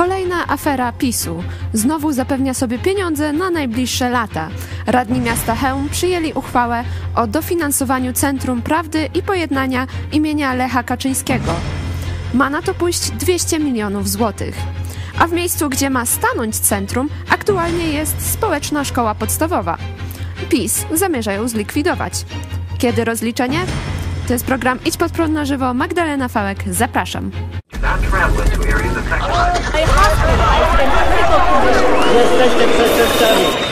Kolejna afera PiSu. Znowu zapewnia sobie pieniądze na najbliższe lata. Radni miasta Chełm przyjęli uchwałę o dofinansowaniu Centrum Prawdy i Pojednania imienia Lecha Kaczyńskiego. Ma na to pójść 200 milionów złotych. A w miejscu, gdzie ma stanąć centrum, aktualnie jest społeczna szkoła podstawowa. PiS zamierza ją zlikwidować. Kiedy rozliczenie? To jest program Idź pod prąd na żywo. Magdalena Fałek, zapraszam. I hospitalized in critical condition. Yes, yes, yes, yes, yes.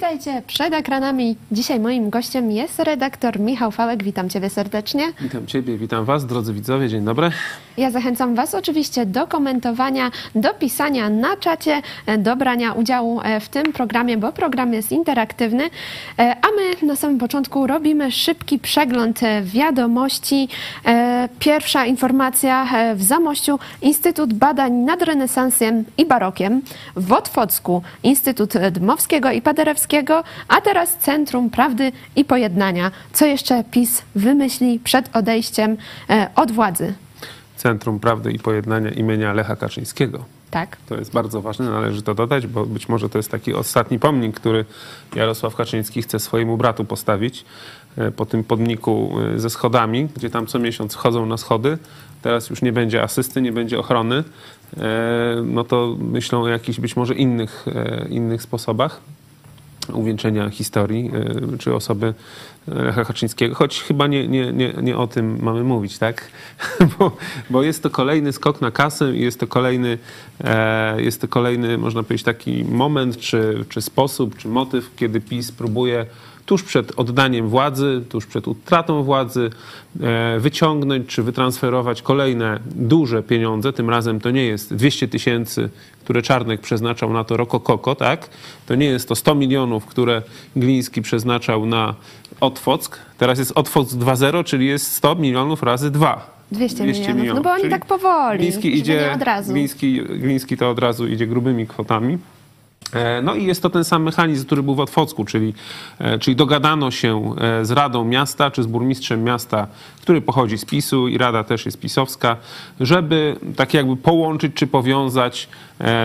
Witajcie przed ekranami. Dzisiaj moim gościem jest redaktor Michał Fałek. Witam Ciebie serdecznie. Witam Ciebie, witam Was, drodzy widzowie, dzień dobry. Ja zachęcam Was oczywiście do komentowania, do pisania na czacie, e, do brania udziału e, w tym programie, bo program jest interaktywny. E, A my na samym początku robimy szybki przegląd wiadomości. Pierwsza informacja w Zamościu Instytut Badań nad Renesansem i Barokiem, w Otwocku Instytut Dmowskiego i Paderewskiego, a teraz Centrum Prawdy i Pojednania. Co jeszcze PiS wymyśli przed odejściem e, od władzy? Centrum Prawdy i Pojednania imienia Lecha Kaczyńskiego. Tak. To jest bardzo ważne, należy to dodać, bo być może to jest taki ostatni pomnik, który Jarosław Kaczyński chce swojemu bratu postawić e, po tym podniku e, ze schodami, gdzie tam co miesiąc chodzą na schody. Teraz już nie będzie asysty, nie będzie ochrony. No to myślą o jakichś być może innych, innych sposobach uwieńczenia historii e, czy osoby Lecha Kaczyńskiego, choć chyba nie, nie, nie, nie o tym mamy mówić, tak? Bo, bo jest to kolejny skok na kasę i jest to kolejny, e, jest to kolejny, można powiedzieć, taki moment, czy, czy sposób, czy motyw, kiedy PiS próbuje tuż przed oddaniem władzy, tuż przed utratą władzy, e, wyciągnąć czy wytransferować kolejne duże pieniądze. Tym razem to nie jest 200 tysięcy, które Czarnek przeznaczał na to Rokokoko, tak? To nie jest to 100 milionów, które Gliński przeznaczał na Otwock. Teraz jest Otwock 2.0, czyli jest 100 milionów razy 2. 200 milionów. No bo oni Czyli tak powoli, Gliński idzie, od razu. Gliński, Gliński to od razu idzie grubymi kwotami. E, No i jest to ten sam mechanizm, który był w Otwocku, czyli, e, czyli dogadano się e, z Radą Miasta czy z burmistrzem miasta, który pochodzi z PiSu i Rada też jest pisowska, żeby tak jakby połączyć czy powiązać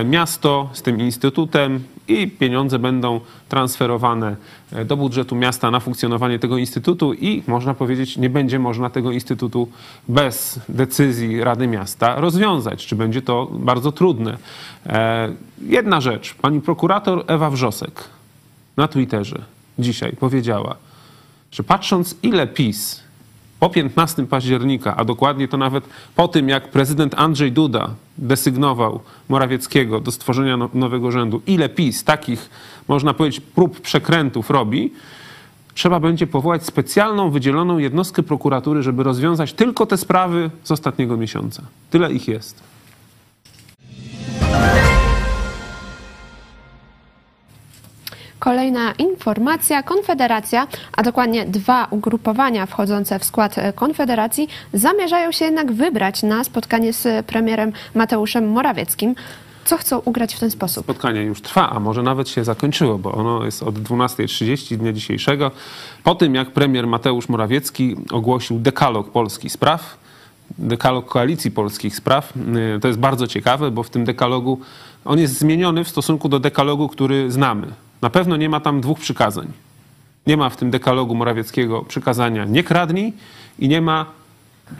miasto z tym instytutem i pieniądze będą transferowane e, do budżetu miasta na funkcjonowanie tego instytutu i można powiedzieć, nie będzie można tego instytutu bez decyzji Rady Miasta rozwiązać, czy będzie to bardzo trudne. E, Jedna rzecz, pani prokurator Ewa Wrzosek na Twitterze dzisiaj powiedziała, że patrząc ile PiS po 15 października, a dokładnie to nawet po tym, jak prezydent Andrzej Duda desygnował Morawieckiego do stworzenia no- nowego rzędu, ile PiS takich, można powiedzieć, prób przekrętów robi, trzeba będzie powołać specjalną, wydzieloną jednostkę prokuratury, żeby rozwiązać tylko te sprawy z ostatniego miesiąca. Tyle ich jest. Kolejna informacja. Konfederacja, a dokładnie dwa ugrupowania wchodzące w skład e, Konfederacji, zamierzają się jednak wybrać na spotkanie z premierem Mateuszem Morawieckim. Co chcą ugrać w ten sposób? Spotkanie już trwa, a może nawet się zakończyło, bo ono jest od 12.30 dnia dzisiejszego. Po tym, jak premier Mateusz Morawiecki ogłosił dekalog polskich spraw, dekalog koalicji polskich spraw, y, to jest bardzo ciekawe, bo w tym dekalogu on jest zmieniony w stosunku do dekalogu, który znamy. Na pewno nie ma tam dwóch przykazań. Nie ma w tym dekalogu Morawieckiego przykazania nie kradnij i nie ma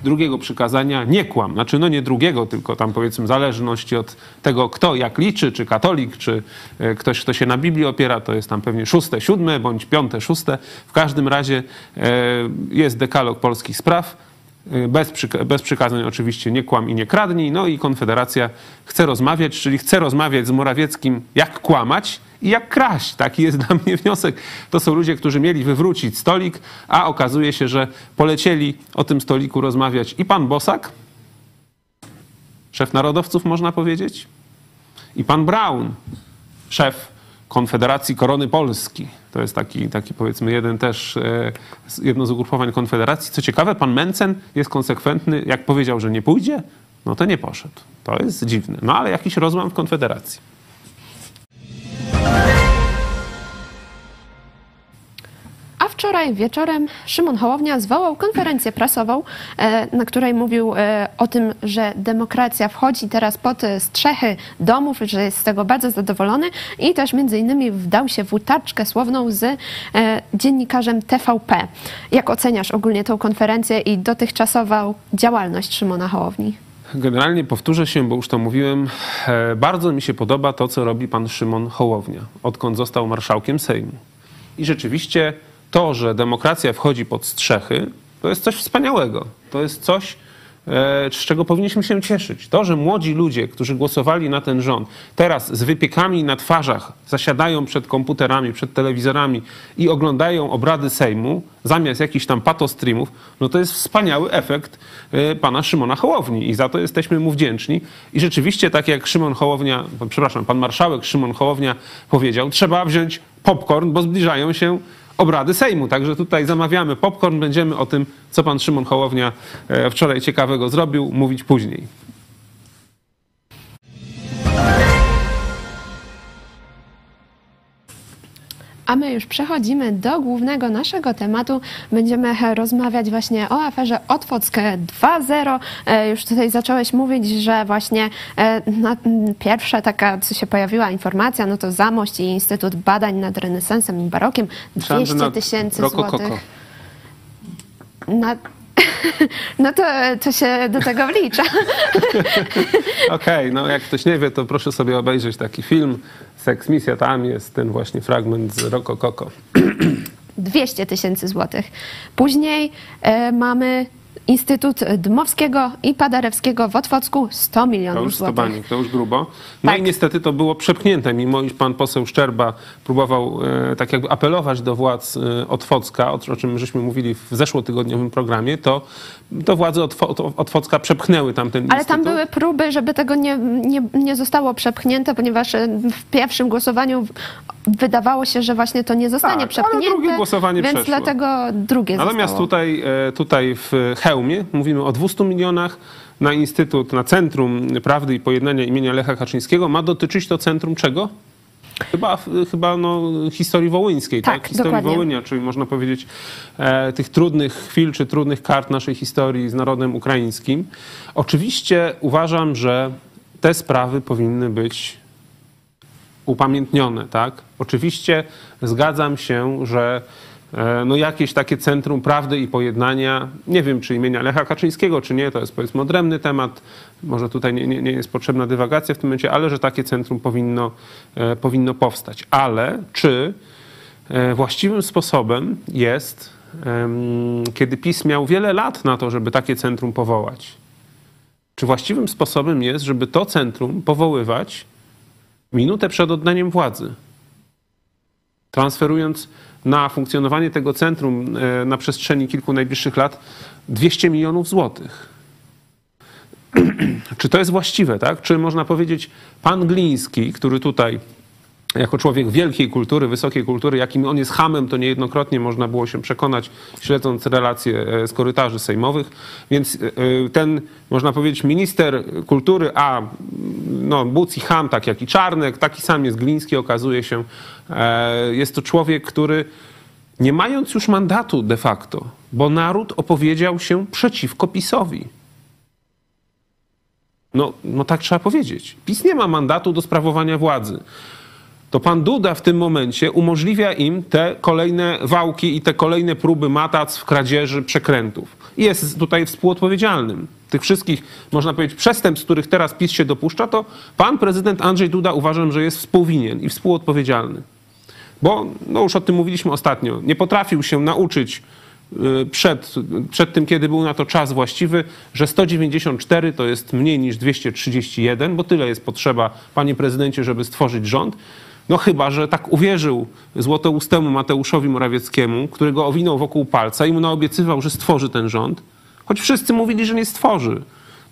drugiego przykazania nie kłam. Znaczy, no nie drugiego, tylko tam powiedzmy w zależności od tego, kto jak liczy, czy katolik, czy e, ktoś, kto się na Biblii opiera, to jest tam pewnie szóste, siódme, bądź piąte, szóste. W każdym razie e, jest dekalog polskich spraw. e, Bez, przyka- bez przykazań oczywiście nie kłam i nie kradnij. No i Konfederacja chce rozmawiać, czyli chce rozmawiać z Morawieckim, jak kłamać i jak kraść. Taki jest dla mnie wniosek. To są ludzie, którzy mieli wywrócić stolik, a okazuje się, że polecieli o tym stoliku rozmawiać i pan Bosak, szef narodowców można powiedzieć, i pan Brown, szef Konfederacji Korony Polski. To jest taki, taki powiedzmy jeden też, e, jedno z ugrupowań Konfederacji. Co ciekawe, pan Mencen jest konsekwentny. Jak powiedział, że nie pójdzie, no to nie poszedł. To jest dziwne. No ale jakiś rozłam w Konfederacji. A wczoraj wieczorem Szymon Hołownia zwołał konferencję prasową, e, na której mówił e, o tym, że demokracja wchodzi teraz pod strzechy domów, że jest z tego bardzo zadowolony i też między innymi wdał się w utaczkę słowną z e, dziennikarzem TVP. Jak oceniasz ogólnie tą konferencję i dotychczasową działalność Szymona Hołowni? Generalnie powtórzę się, bo już to mówiłem. Bardzo mi się podoba to, co robi pan Szymon Hołownia, odkąd został marszałkiem Sejmu. I rzeczywiście to, że demokracja wchodzi pod strzechy, to jest coś wspaniałego. To jest coś, e, z czego powinniśmy się cieszyć. To, że młodzi ludzie, którzy głosowali na ten rząd, teraz z wypiekami na twarzach zasiadają przed komputerami, przed telewizorami i oglądają obrady Sejmu, zamiast jakichś tam patostreamów, no to jest wspaniały efekt e, pana Szymona Hołowni i za to jesteśmy mu wdzięczni. I rzeczywiście, tak jak Szymon Hołownia, przepraszam, pan marszałek Szymon Hołownia powiedział, trzeba wziąć popcorn, bo zbliżają się obrady Sejmu. Także tutaj zamawiamy popcorn, będziemy o tym, co pan Szymon Hołownia e, wczoraj ciekawego zrobił, mówić później. A my już przechodzimy do głównego naszego tematu. Będziemy rozmawiać właśnie o aferze Otwockę 2.0. E, już tutaj zacząłeś mówić, że właśnie e, pierwsza taka, co się pojawiła informacja, no to Zamość i Instytut Badań nad Renesansem i Barokiem 200 tysięcy złotych. Na, no to, to się do tego wlicza. Okej, okay, no jak ktoś nie wie, to proszę sobie obejrzeć taki film Seks Misja, tam jest ten właśnie fragment z Roko Koko. 200 tysięcy złotych. Później e, mamy Instytut Dmowskiego i Paderewskiego w Otwocku 100 milionów to już złotych. To już grubo. No tak. i niestety to było przepchnięte, mimo iż pan poseł Szczerba próbował e, tak jakby apelować do władz e, Otwocka, o, czym żeśmy mówili w zeszłotygodniowym programie, to, to władze Otwo, Otwocka przepchnęły tamten Ale instytut. tam były próby, żeby tego nie, nie, nie zostało przepchnięte, ponieważ e, w pierwszym głosowaniu wydawało się, że właśnie to nie zostanie tak, przepchnięte. Ale drugie głosowanie więc przeszło. dlatego drugie Natomiast zostało. tutaj, e, tutaj w Chełmie mówimy o 200 milionach na Instytut, na Centrum Prawdy i Pojednania imienia Lecha Kaczyńskiego. Ma dotyczyć to centrum czego? Chyba, chyba no, historii wołyńskiej, tak? tak? Historii dokładnie. Wołynia, czyli można powiedzieć e, tych trudnych chwil czy trudnych kart naszej historii z narodem ukraińskim. Oczywiście uważam, że te sprawy powinny być upamiętnione, tak? Oczywiście zgadzam się, że e, no jakieś takie centrum prawdy i pojednania, nie wiem czy imienia Lecha Kaczyńskiego, czy nie, to jest powiedzmy odrębny temat, może tutaj nie, nie, nie jest potrzebna dywagacja w tym momencie, ale że takie centrum powinno, e, powinno powstać. Ale czy e, właściwym sposobem jest, kiedy PiS miał wiele lat na to, żeby takie centrum powołać, czy właściwym sposobem jest, żeby to centrum powoływać minutę przed oddaniem władzy. Transferując na funkcjonowanie tego centrum e, na przestrzeni kilku najbliższych lat 200 milionów złotych. Czy to jest właściwe, tak? Czy można powiedzieć, pan Gliński, który tutaj jako człowiek wielkiej kultury, wysokiej kultury, jakim on jest hamem, to niejednokrotnie można było się przekonać, śledząc relacje e, z korytarzy sejmowych. Więc e, e, ten, można powiedzieć, minister kultury, a no, Buc i ham, tak jak i Czarnek, taki sam jest Gliński, okazuje się. Jest to człowiek, który nie mając już mandatu de facto, bo naród opowiedział się przeciwko PiSowi. No, no tak trzeba powiedzieć. PiS nie ma mandatu do sprawowania władzy to pan Duda w tym momencie umożliwia im te kolejne wałki i te kolejne próby matac, kradzieży, przekrętów. Jest tutaj współodpowiedzialnym. Tych wszystkich, można powiedzieć, przestępstw, których teraz PiS się dopuszcza, to pan prezydent Andrzej Duda uważam, że jest współwinien i współodpowiedzialny. Bo, no już o tym mówiliśmy ostatnio, nie potrafił się nauczyć y, przed, przed tym, kiedy był na to czas właściwy, że 194 to jest mniej niż 231, bo tyle jest potrzeba, panie prezydencie, żeby stworzyć rząd. No chyba, że tak uwierzył złotoustemu Mateuszowi Morawieckiemu, który go owinął wokół palca i mu naobiecywał, że stworzy ten rząd, choć wszyscy mówili, że nie stworzy.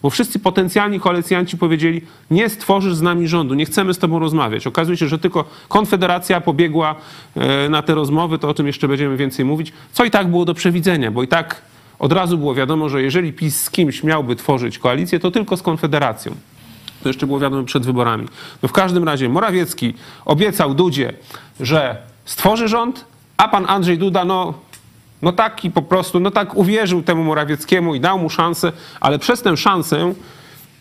Bo wszyscy potencjalni koalicjanci powiedzieli, nie stworzysz z nami rządu, nie chcemy z tobą rozmawiać. Okazuje się, że tylko Konfederacja pobiegła e, na te rozmowy, to o tym jeszcze będziemy więcej mówić, co i tak było do przewidzenia, bo i tak od razu było wiadomo, że jeżeli PiS z kimś miałby tworzyć koalicję, to tylko z Konfederacją. To jeszcze było wiadomo przed wyborami. No w każdym razie Morawiecki obiecał Dudzie, że stworzy rząd, a pan Andrzej Duda, no, no taki po prostu, no tak uwierzył temu Morawieckiemu i dał mu szansę, ale przez tę szansę,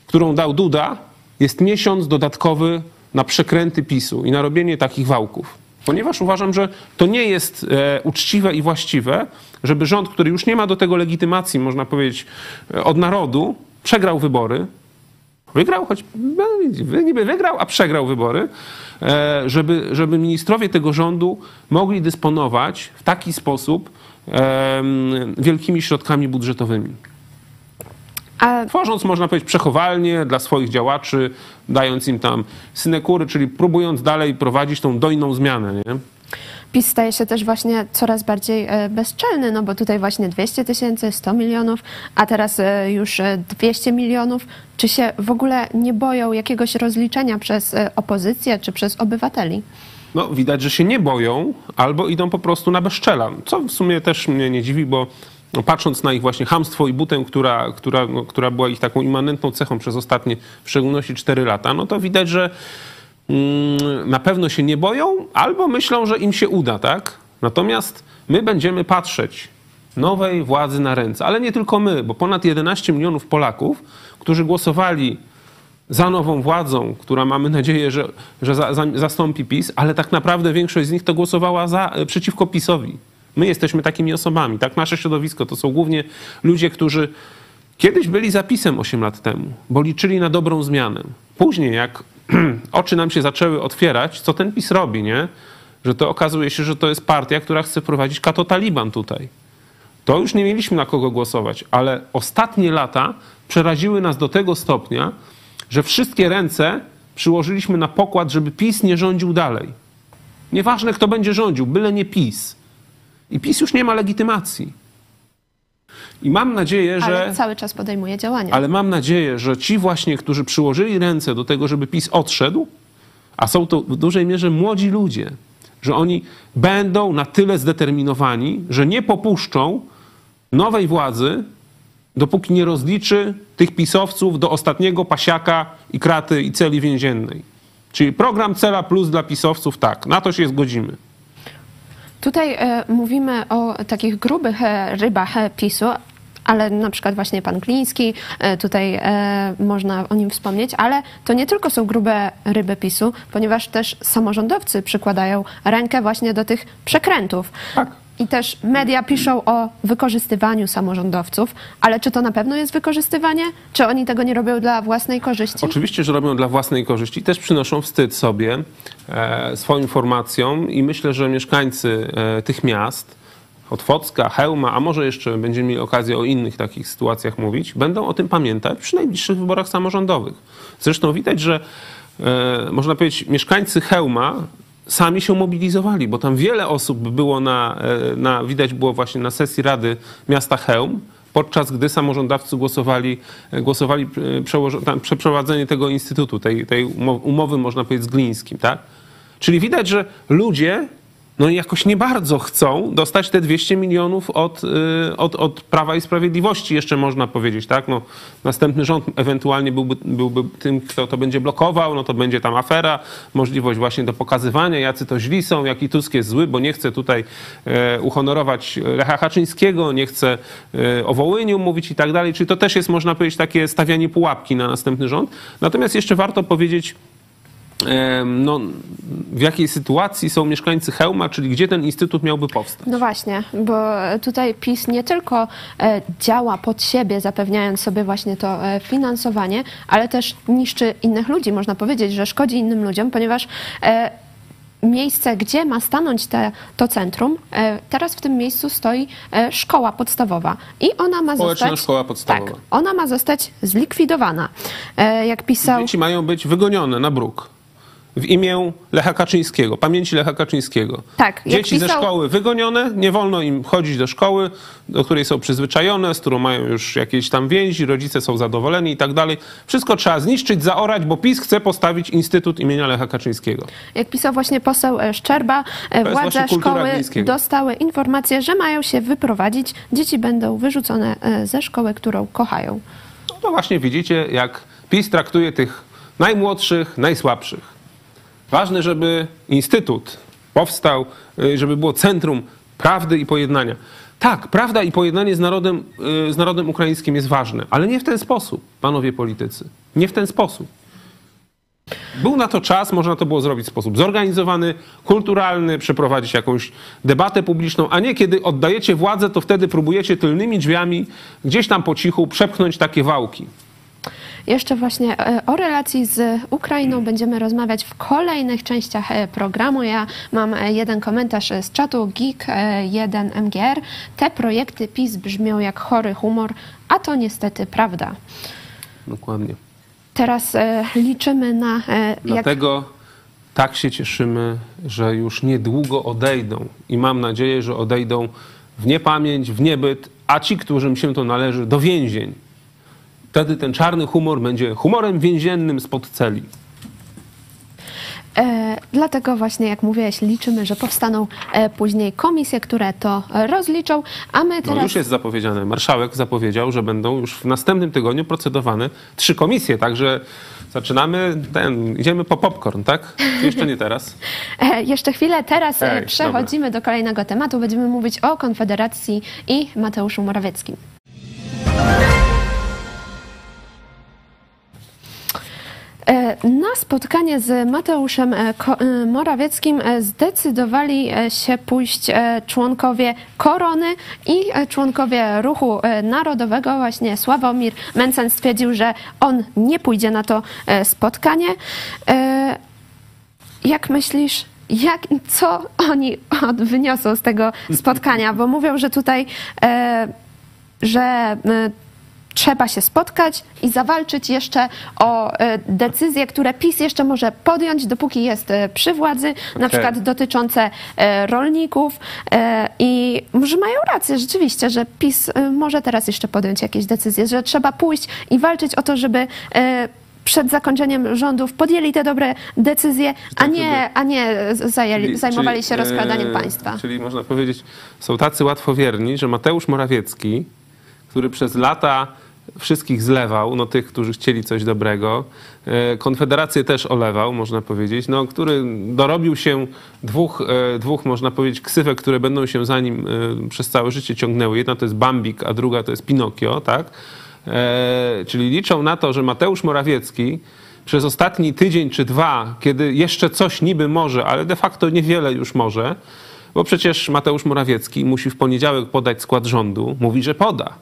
którą dał Duda, jest miesiąc dodatkowy na przekręty PiSu i na robienie takich wałków. Ponieważ uważam, że to nie jest e, uczciwe i właściwe, żeby rząd, który już nie ma do tego legitymacji, można powiedzieć, e, od narodu, przegrał wybory, Wygrał, choć no, niby wygrał, a przegrał wybory, e, żeby, żeby ministrowie tego rządu mogli dysponować w taki sposób wielkimi środkami budżetowymi. Tworząc, można powiedzieć, przechowalnie dla swoich działaczy, dając im tam synekury, czyli próbując dalej prowadzić tą dojną zmianę. Nie? PiS staje się też właśnie coraz bardziej e, bezczelny, no bo tutaj właśnie 200 tysięcy, 100 milionów, a teraz e, już 200 e, milionów. Czy się w ogóle nie boją jakiegoś rozliczenia przez opozycję czy przez obywateli? No, widać, że się nie boją, albo idą po prostu na bezczela, co w sumie też mnie nie dziwi, bo no, patrząc na ich właśnie hamstwo i butę, która, która, no, która była ich taką immanentną cechą przez ostatnie, w szczególności 4 lata, no to widać, że na pewno się nie boją, albo myślą, że im się uda, tak? Natomiast my będziemy patrzeć nowej władzy na ręce, ale nie tylko my, bo ponad 11 milionów Polaków, którzy głosowali za nową władzą, która mamy nadzieję, że, że za, za, zastąpi PiS, ale tak naprawdę większość z nich to głosowała za, e, przeciwko PiSowi. My jesteśmy takimi osobami, tak? Nasze środowisko to są głównie ludzie, którzy kiedyś byli zapisem 8 lat temu, bo liczyli na dobrą zmianę. Później, jak oczy nam się zaczęły otwierać, co ten PiS robi, nie? Że to okazuje się, że to jest partia, która chce prowadzić kato-taliban tutaj. To już nie mieliśmy na kogo głosować, ale ostatnie lata przeraziły nas do tego stopnia, że wszystkie ręce przyłożyliśmy na pokład, żeby PiS nie rządził dalej. Nieważne, kto będzie rządził, byle nie PiS. I PiS już nie ma legitymacji. I mam nadzieję, że. Ale cały czas podejmuje działania. Ale mam nadzieję, że ci właśnie, którzy przyłożyli ręce do tego, żeby PiS odszedł, a są to w dużej mierze młodzi ludzie, że oni będą na tyle zdeterminowani, że nie popuszczą nowej władzy, dopóki nie rozliczy tych pisowców do ostatniego pasiaka i kraty i celi więziennej. Czyli program Cela Plus dla pisowców, tak, na to się zgodzimy. Tutaj e, mówimy o takich grubych e, rybach e, PiSu, ale na przykład właśnie pan Gliński, e, tutaj można o nim wspomnieć, ale to nie tylko są grube ryby PiSu, ponieważ też samorządowcy przykładają rękę właśnie do tych przekrętów. Tak. I też media piszą o wykorzystywaniu samorządowców, ale czy to na pewno jest wykorzystywanie? Czy oni tego nie robią dla własnej korzyści? Oczywiście, że robią dla własnej korzyści. Też przynoszą wstyd sobie, e, swoim formacjom i myślę, że mieszkańcy e, tych miast, Otwocka, Hełma, a może jeszcze będziemy mieli okazję o innych takich sytuacjach mówić, będą o tym pamiętać przy najbliższych wyborach samorządowych. Zresztą widać, że e, można powiedzieć, mieszkańcy Hełma sami się mobilizowali, bo tam wiele osób było na, e, na widać było właśnie na sesji Rady Miasta Chełm, podczas gdy samorządowcy głosowali, e, głosowali e, przeprowadzenie tego instytutu, tej, tej umowy, można powiedzieć, z Glińskim, tak? Czyli widać, że ludzie no jakoś nie bardzo chcą dostać te 200 milionów od, y, od, od Prawa i Sprawiedliwości, jeszcze można powiedzieć, tak? No, następny rząd ewentualnie byłby, byłby tym, kto to będzie blokował, no to będzie tam afera, możliwość właśnie do pokazywania, jacy to źli są, jaki Tusk jest zły, bo nie chce tutaj e, uhonorować Lecha Haczyńskiego, nie chce e, o Wołyniu mówić i tak dalej, czyli to też jest, można powiedzieć, takie stawianie pułapki na następny rząd. Natomiast jeszcze warto powiedzieć, no, w jakiej sytuacji są mieszkańcy Hełma, czyli gdzie ten instytut miałby powstać? No właśnie, bo tutaj PiS nie tylko e, działa pod siebie, zapewniając sobie właśnie to e, finansowanie, ale też niszczy innych ludzi. Można powiedzieć, że szkodzi innym ludziom, ponieważ e, miejsce, gdzie ma stanąć te, to centrum, teraz w tym miejscu stoi szkoła podstawowa i ona ma Społeczna zostać... szkoła podstawowa. Tak, ona ma zostać zlikwidowana. Jak pisał... Dzieci mają być wygonione na bruk. W imię Lecha Kaczyńskiego, pamięci Lecha Kaczyńskiego. Tak, Dzieci ze pisał- szkoły wygonione, nie wolno im chodzić do szkoły, do której są przyzwyczajone, z którą mają już jakieś tam więzi, rodzice są zadowoleni i tak dalej. Wszystko trzeba zniszczyć, zaorać, bo PiS chce postawić Instytut imienia Lecha Kaczyńskiego. Jak pisał właśnie poseł e, Szczerba, e, władze szkoły dostały informację, że mają się wyprowadzić. Dzieci będą wyrzucone e, ze szkoły, którą kochają. No to właśnie widzicie, jak PiS traktuje tych najmłodszych, najsłabszych. Ważne, żeby Instytut powstał, y, żeby było centrum prawdy i pojednania. Tak, prawda i pojednanie z narodem, y, z narodem ukraińskim jest ważne, ale nie w ten sposób, panowie politycy. Nie w ten sposób. Był na to czas, można to było zrobić w sposób zorganizowany, kulturalny, przeprowadzić jakąś debatę publiczną, a nie kiedy oddajecie władzę, to wtedy próbujecie tylnymi drzwiami gdzieś tam po cichu przepchnąć takie wałki. Jeszcze właśnie e, o relacji z Ukrainą będziemy rozmawiać w kolejnych częściach e, programu. Ja mam e, jeden komentarz z czatu Geek1MGR. Te projekty PiS brzmią jak chory humor, a to niestety prawda. Dokładnie. Teraz liczymy na... e, Jak... Dlatego tak się cieszymy, że już niedługo odejdą i mam nadzieję, że odejdą w niepamięć, w niebyt, a ci, którym się to należy, do więzień. Wtedy ten czarny humor będzie humorem więziennym spod celi. E, dlatego właśnie, jak mówiłeś, liczymy, że powstaną e, później komisje, które to rozliczą, a my No teraz... już jest zapowiedziane. Marszałek zapowiedział, że będą już w następnym tygodniu procedowane trzy komisje, także zaczynamy ten, idziemy po popcorn, tak? Jeszcze nie teraz? E, Jeszcze chwilę, teraz Ej, przechodzimy do kolejnego tematu. Będziemy mówić o Konfederacji i Mateuszu Morawieckim. Na spotkanie z Mateuszem e, e, Morawieckim e, zdecydowali e, się pójść e, członkowie Korony i e, członkowie Ruchu e, Narodowego. Właśnie Sławomir Mencen stwierdził, że on nie pójdzie na to e, spotkanie. E, Jak myślisz, jak, co oni wyniosą z tego spotkania? Bo mówią, że tutaj, e, że e, trzeba się spotkać i zawalczyć jeszcze o e, decyzje, które PiS jeszcze może podjąć, dopóki jest e, przy władzy, na przykład dotyczące e, rolników. I może mają rację rzeczywiście, że PiS może teraz jeszcze podjąć jakieś decyzje, że trzeba pójść i walczyć o to, żeby przed zakończeniem rządów podjęli te dobre decyzje, a Tak, nie, a nie zajęli, Czyli- zajmowali się rozkradaniem e, państwa. Czyli można powiedzieć, są tacy łatwowierni, że Mateusz Morawiecki, który przez lata wszystkich zlewał, no tych, którzy chcieli coś dobrego, e, Konfederację też olewał, można powiedzieć, no, który dorobił się dwóch, e, dwóch, można powiedzieć, ksywek, które będą się za nim e, przez całe życie ciągnęły. Jedna to jest Bambik, a druga to jest Pinokio, tak? Czyli liczą na to, że Mateusz Morawiecki przez ostatni tydzień czy dwa, kiedy jeszcze coś niby może, ale de facto niewiele już może, bo przecież Mateusz Morawiecki musi w poniedziałek podać skład rządu, mówi, że poda.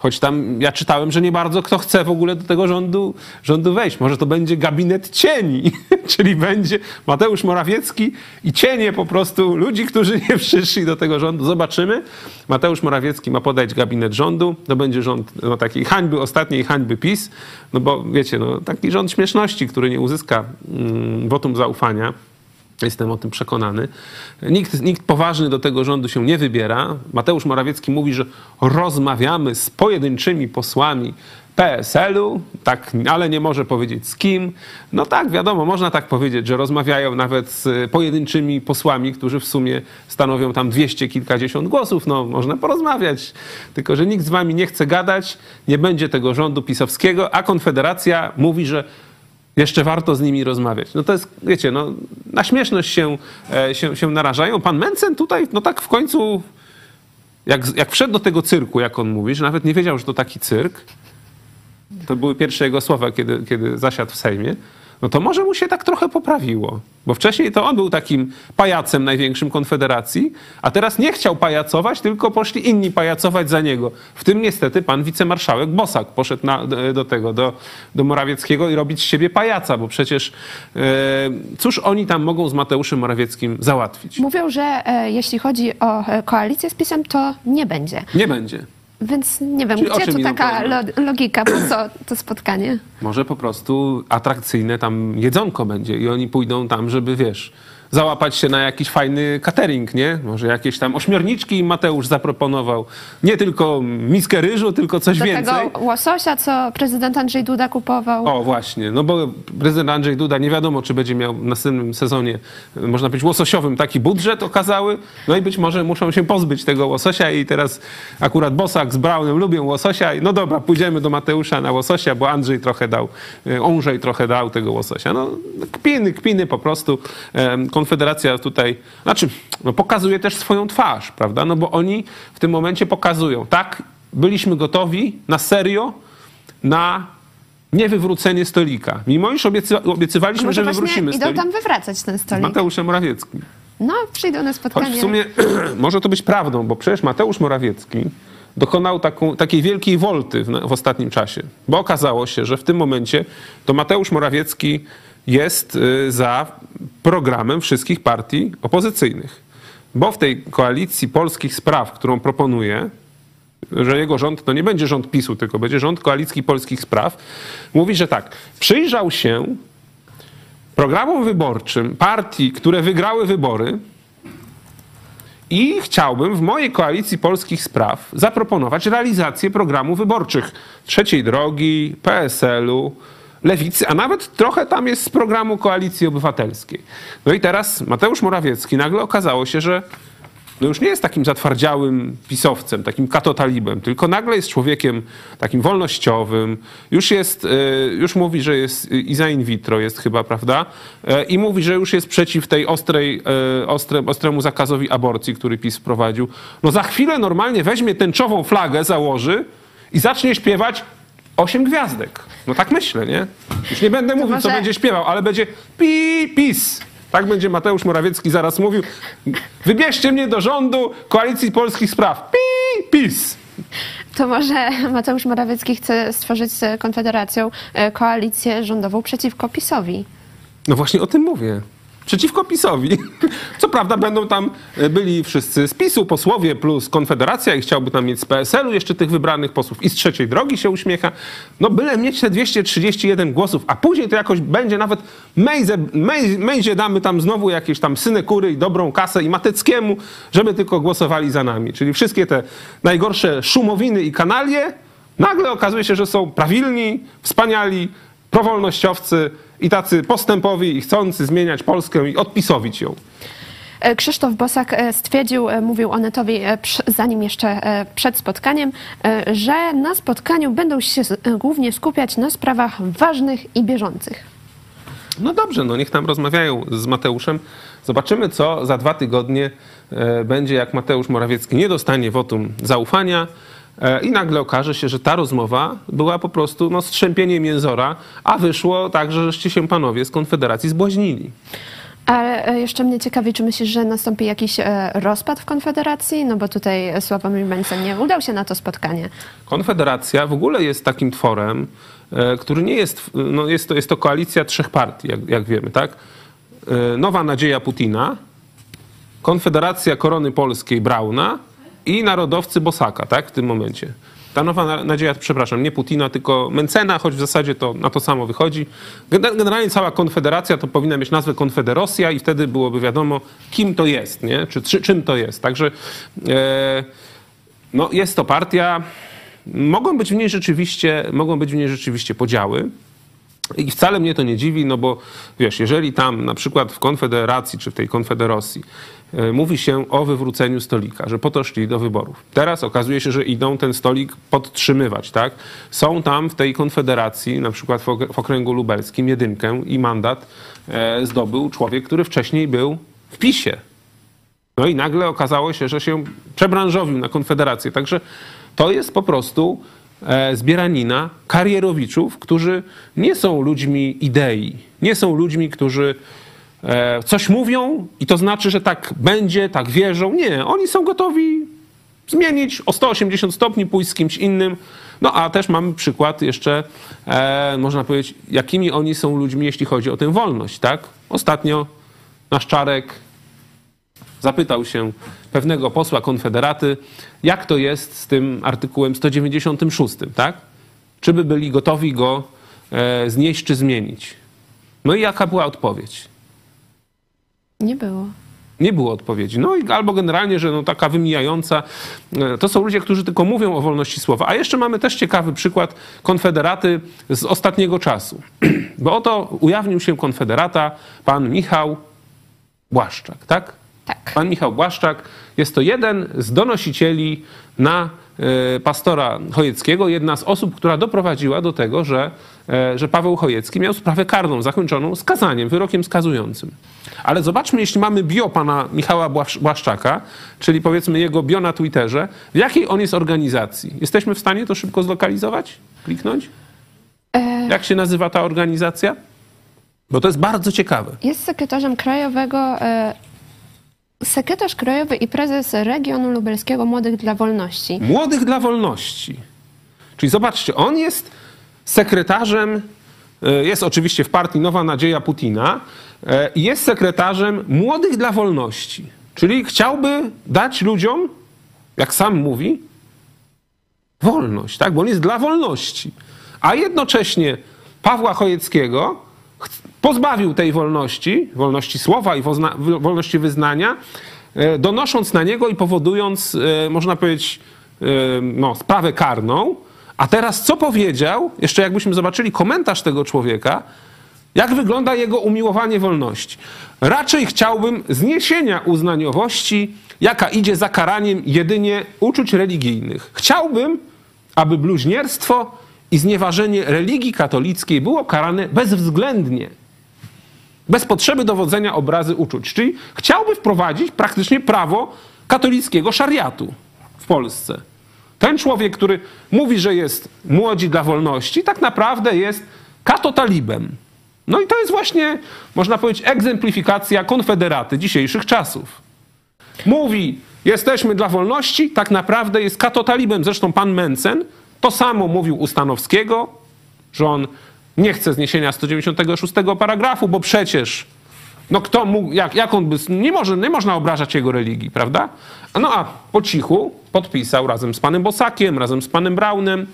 Choć tam ja czytałem, że nie bardzo kto chce w ogóle do tego rządu, rządu wejść. Może to będzie gabinet cieni, czyli będzie Mateusz Morawiecki i cienie po prostu ludzi, którzy nie przyszli do tego rządu. Zobaczymy. Mateusz Morawiecki ma podać gabinet rządu. To będzie rząd no, takiej hańby, ostatniej hańby PiS. No bo wiecie, no, taki rząd śmieszności, który nie uzyska mm, wotum zaufania. Jestem o tym przekonany. Nikt, nikt poważny do tego rządu się nie wybiera. Mateusz Morawiecki mówi, że rozmawiamy z pojedynczymi posłami PSL-u, tak, ale nie może powiedzieć z kim. No tak, wiadomo, można tak powiedzieć, że rozmawiają nawet z pojedynczymi posłami, którzy w sumie stanowią tam dwieście kilkadziesiąt głosów. No, można porozmawiać, tylko że nikt z wami nie chce gadać, nie będzie tego rządu pisowskiego, a Konfederacja mówi, że jeszcze warto z nimi rozmawiać. No to jest, wiecie, no, na śmieszność się, e, się, się narażają. Pan Mencen tutaj, no tak w końcu, jak, jak wszedł do tego cyrku, jak on mówi, że nawet nie wiedział, że to taki cyrk, to były pierwsze jego słowa, kiedy, kiedy zasiadł w Sejmie, no to może mu się tak trochę poprawiło. Bo wcześniej to on był takim pajacem największym Konfederacji, a teraz nie chciał pajacować, tylko poszli inni pajacować za niego. W tym niestety pan wicemarszałek Bosak poszedł na, do tego, do, do Morawieckiego i robić z siebie pajaca, bo przecież e, cóż oni tam mogą z Mateuszem Morawieckim załatwić? Mówią, że e, jeśli chodzi o e, koalicję z PiSem, to nie będzie. Nie będzie. Więc nie wiem, Czyli gdzie tu taka lo- logika, po co to spotkanie? Może po prostu atrakcyjne tam jedzonko będzie i oni pójdą tam, żeby wiesz, załapać się na jakiś fajny catering, nie? Może jakieś tam ośmiorniczki Mateusz zaproponował. Nie tylko miskę ryżu, tylko coś Do więcej. tego łososia, co prezydent Andrzej Duda kupował. O, właśnie, no bo prezydent Andrzej Duda nie wiadomo, czy będzie miał w następnym sezonie, e, można powiedzieć, łososiowym taki budżet okazały, no i być może muszą się pozbyć tego łososia i teraz akurat Bosak z Braunem lubią łososia i no dobra, pójdziemy do Mateusza na łososia, bo Andrzej trochę dał, e, Andrzej trochę dał tego łososia. No kpiny, kpiny po prostu. Em, Konfederacja tutaj, znaczy, no pokazuje też swoją twarz, prawda, no bo oni w tym momencie pokazują, tak, byliśmy gotowi na serio, na niewywrócenie stolika. Mimo iż obiecy, obiecywaliśmy, że wywrócimy idą stolik. tam wywracać ten stolik. Mateuszem Morawieckim. No, przyjdą na Choć spotkanie. w sumie może to być prawdą, bo przecież Mateusz Morawiecki dokonał taką, takiej wielkiej wolty w, w ostatnim czasie. Bo okazało się, że w tym momencie to Mateusz Morawiecki jest y, za programem wszystkich partii opozycyjnych. Bo w tej koalicji polskich spraw, którą proponuje, że jego rząd to nie będzie rząd PiSu, tylko będzie rząd koalicji polskich spraw, mówi, że tak, przyjrzał się programom wyborczym partii, które wygrały wybory i chciałbym w mojej koalicji polskich spraw zaproponować realizację programów wyborczych Trzeciej Drogi, PSL-u, Lewicy, a nawet trochę tam jest z programu Koalicji Obywatelskiej. No i teraz Mateusz Morawiecki nagle okazało się, że no już nie jest takim zatwardziałym pisowcem, takim katotalibem, tylko nagle jest człowiekiem takim wolnościowym, już jest, e, już mówi, że jest i za in vitro jest chyba, prawda? E, I mówi, że już jest przeciw tej ostrej, e, ostre, ostremu zakazowi aborcji, który PiS wprowadził. No za chwilę normalnie weźmie tęczową flagę, założy i zacznie śpiewać osiem gwiazdek. No tak myślę, nie? Już nie będę mówił, co może- będzie śpiewał, ale będzie pi, pis. Tak będzie Mateusz Morawiecki zaraz mówił. Wybierzcie mnie do rządu Koalicji Polskich Spraw. Pi, pis. To może Mateusz Morawiecki chce stworzyć z Konfederacją e, koalicję rządową przeciwko PiSowi. No właśnie o tym mówię. Przeciwko PiSowi. Co prawda będą tam e, byli wszyscy z PiSu, posłowie plus Konfederacja i chciałby tam mieć z PSL-u jeszcze tych wybranych posłów i z trzeciej drogi się uśmiecha. No byle mieć te 231 głosów, a później to jakoś będzie nawet Mejze, Mej, Mejzie damy tam znowu jakieś tam synekury i dobrą kasę i Mateckiemu, żeby tylko głosowali za nami. Czyli wszystkie te najgorsze szumowiny i kanalie nagle okazuje się, że są prawilni, wspaniali, prowolnościowcy i tacy postępowi i chcący zmieniać Polskę i odpisowić ją. E, Krzysztof Bosak e, stwierdził, e, mówił Onetowi zanim jeszcze przed spotkaniem, że na spotkaniu będą się głównie skupiać na sprawach ważnych i bieżących. No dobrze, no niech tam rozmawiają z Mateuszem. Zobaczymy, co za dwa tygodnie będzie, jak Mateusz Morawiecki nie dostanie wotum zaufania i nagle okaże się, że ta rozmowa była po prostu no, strzępieniem jęzora, a wyszło tak, że żeście się panowie z Konfederacji zbłaźnili. Ale e, jeszcze mnie ciekawi, czy myślisz, że nastąpi jakiś e, rozpad w Konfederacji? No bo tutaj Sławomir Mencen nie udał się na to spotkanie. Konfederacja w ogóle jest takim tworem, e, który nie jest, no jest to, jest to koalicja trzech partii, jak, jak wiemy, tak? E, Nowa Nadzieja Putina, Konfederacja Korony Polskiej Brauna i Narodowcy Bosaka, tak? W tym momencie. Ta Nowa Na- Nadzieja, przepraszam, nie Putina, tylko Mencena, choć w zasadzie to na to samo wychodzi. Gen- Generalnie cała Konfederacja to powinna mieć nazwę Konfederosja i wtedy byłoby wiadomo, kim to jest, nie? Czy, czy czym to jest. Także e, no, jest to partia. Mogą być w niej rzeczywiście, mogą być w niej rzeczywiście podziały. I wcale mnie to nie dziwi, no bo wiesz, jeżeli tam na przykład w Konfederacji czy w tej Konfederosji e, mówi się o wywróceniu stolika, że po to szli do wyborów. Teraz okazuje się, że idą ten stolik podtrzymywać, tak? Są tam w tej Konfederacji, na przykład w, ok- w okręgu lubelskim, jedynkę i mandat e, zdobył człowiek, który wcześniej był w PiSie. No i nagle okazało się, że się przebranżowił na Konfederację. Także to jest po prostu zbieranina karierowiczów, którzy nie są ludźmi idei, nie są ludźmi, którzy e, coś mówią i to znaczy, że tak będzie, tak wierzą. Nie, oni są gotowi zmienić o 180 stopni, pójść z kimś innym. No a też mamy przykład jeszcze, e, można powiedzieć, jakimi oni są ludźmi, jeśli chodzi o tę wolność, tak? Ostatnio nasz Czarek zapytał się pewnego posła Konfederaty, jak to jest z tym artykułem 196, tak? Czy by byli gotowi go e, znieść czy zmienić? No i jaka była odpowiedź? Nie było. Nie było odpowiedzi. No i albo generalnie, że no taka wymijająca. e, To są ludzie, którzy tylko mówią o wolności słowa. A jeszcze mamy też ciekawy przykład konfederaty z ostatniego czasu. Bo oto ujawnił się konfederata pan Michał Błaszczak, tak? Tak. Pan Michał Błaszczak jest to jeden z donosicieli na e, pastora Chojeckiego, jedna z osób, która doprowadziła do tego, że, e, że Paweł Chojecki miał sprawę karną zakończoną skazaniem, wyrokiem skazującym. Ale zobaczmy, jeśli mamy bio pana Michała Błasz- Błaszczaka, czyli powiedzmy jego bio na Twitterze, w jakiej on jest organizacji? Jesteśmy w stanie to szybko zlokalizować? Kliknąć? E, Jak się nazywa ta organizacja? Bo to jest bardzo ciekawe. Jest sekretarzem krajowego, sekretarz krajowy i prezes regionu lubelskiego Młodych dla Wolności. Młodych dla Wolności. Czyli zobaczcie, on jest sekretarzem, e, jest oczywiście w partii Nowa Nadzieja Putina, e, jest sekretarzem Młodych dla Wolności. Czyli chciałby dać ludziom, jak sam mówi, wolność, tak? Bo on jest dla wolności. A jednocześnie Pawła Chojeckiego ch- pozbawił tej wolności, wolności słowa i wolności wyznania, e, donosząc na niego i powodując, e, można powiedzieć, e, no, sprawę karną. A teraz co powiedział, jeszcze jakbyśmy zobaczyli komentarz tego człowieka, jak wygląda jego umiłowanie wolności? Raczej chciałbym zniesienia uznaniowości, jaka idzie za karaniem jedynie uczuć religijnych. Chciałbym, aby bluźnierstwo i znieważenie religii katolickiej było karane bezwzględnie. Bez potrzeby dowodzenia obrazy uczuć. Czyli chciałby wprowadzić praktycznie prawo katolickiego szariatu w Polsce. Ten człowiek, który mówi, że jest młodzi dla wolności, tak naprawdę jest katotalibem. No i to jest właśnie, można powiedzieć, egzemplifikacja konfederaty dzisiejszych czasów. Mówi, jesteśmy dla wolności, tak naprawdę jest katotalibem. Zresztą pan Mencen to samo mówił u Stanowskiego, że on nie chce zniesienia 196 paragrafu, bo przecież no kto mógł, jak, jak on by, nie, może, nie można obrażać jego religii, prawda? No a po cichu podpisał razem z panem Bosakiem, razem z panem Braunem,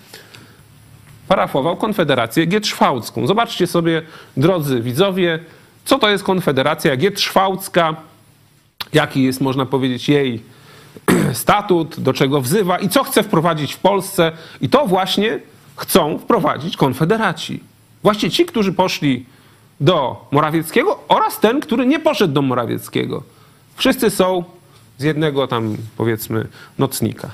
parafował Konfederację Gietrzwałcką. Zobaczcie sobie, drodzy widzowie, co to jest Konfederacja Gietrzwałcka, jaki jest, można powiedzieć, jej statut, do czego wzywa i co chce wprowadzić w Polsce. I to właśnie chcą wprowadzić konfederaci. Właśnie ci, którzy poszli do Morawieckiego oraz ten, który nie poszedł do Morawieckiego. Wszyscy są z jednego tam, powiedzmy, nocnika.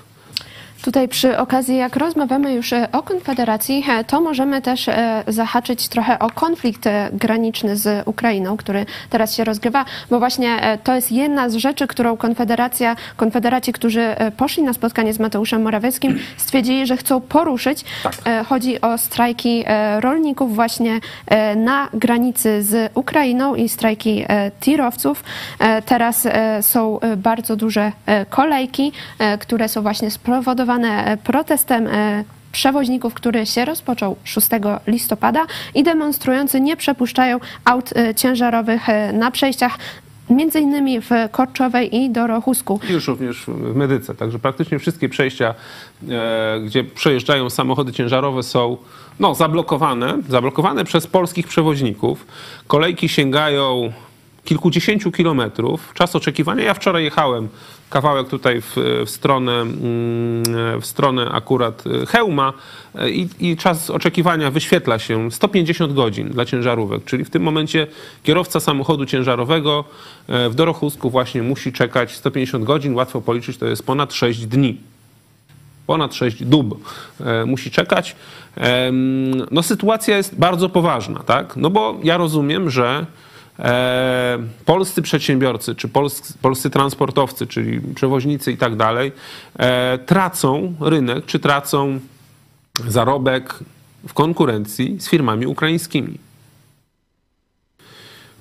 Tutaj przy okazji, jak rozmawiamy już e, o Konfederacji, e, to możemy też e, zahaczyć trochę o konflikt graniczny z Ukrainą, który teraz się rozgrywa, bo właśnie to jest jedna z rzeczy, którą Konfederacja, Konfederaci, którzy poszli na spotkanie z Mateuszem Morawieckim, stwierdzili, że chcą poruszyć. Tak. Chodzi o strajki rolników właśnie na granicy z Ukrainą i strajki tirowców. Teraz są bardzo duże kolejki, które są właśnie spowodowane e, protestem e, przewoźników, który się rozpoczął 6 listopada i demonstrujący nie przepuszczają aut e, ciężarowych na przejściach między innymi w Korczowej i Dorochusku. Już również w Medyce. Także praktycznie wszystkie przejścia, gdzie przejeżdżają samochody ciężarowe są no, zablokowane, zablokowane przez polskich przewoźników. Kolejki sięgają kilkudziesięciu kilometrów. Czas oczekiwania. Ja wczoraj jechałem kawałek tutaj w, w, stronę, mm, w stronę akurat Hełma e, i, i czas oczekiwania wyświetla się 150 godzin dla ciężarówek, czyli w tym momencie kierowca samochodu ciężarowego e, w Dorochusku właśnie musi czekać 150 godzin, łatwo policzyć, to jest ponad 6 dni ponad 6 dób musi czekać. No sytuacja jest bardzo poważna, tak? No bo ja rozumiem, że polscy przedsiębiorcy, czy polscy, polscy transportowcy, czyli przewoźnicy i tak dalej, e, tracą rynek, czy tracą zarobek w konkurencji z firmami ukraińskimi.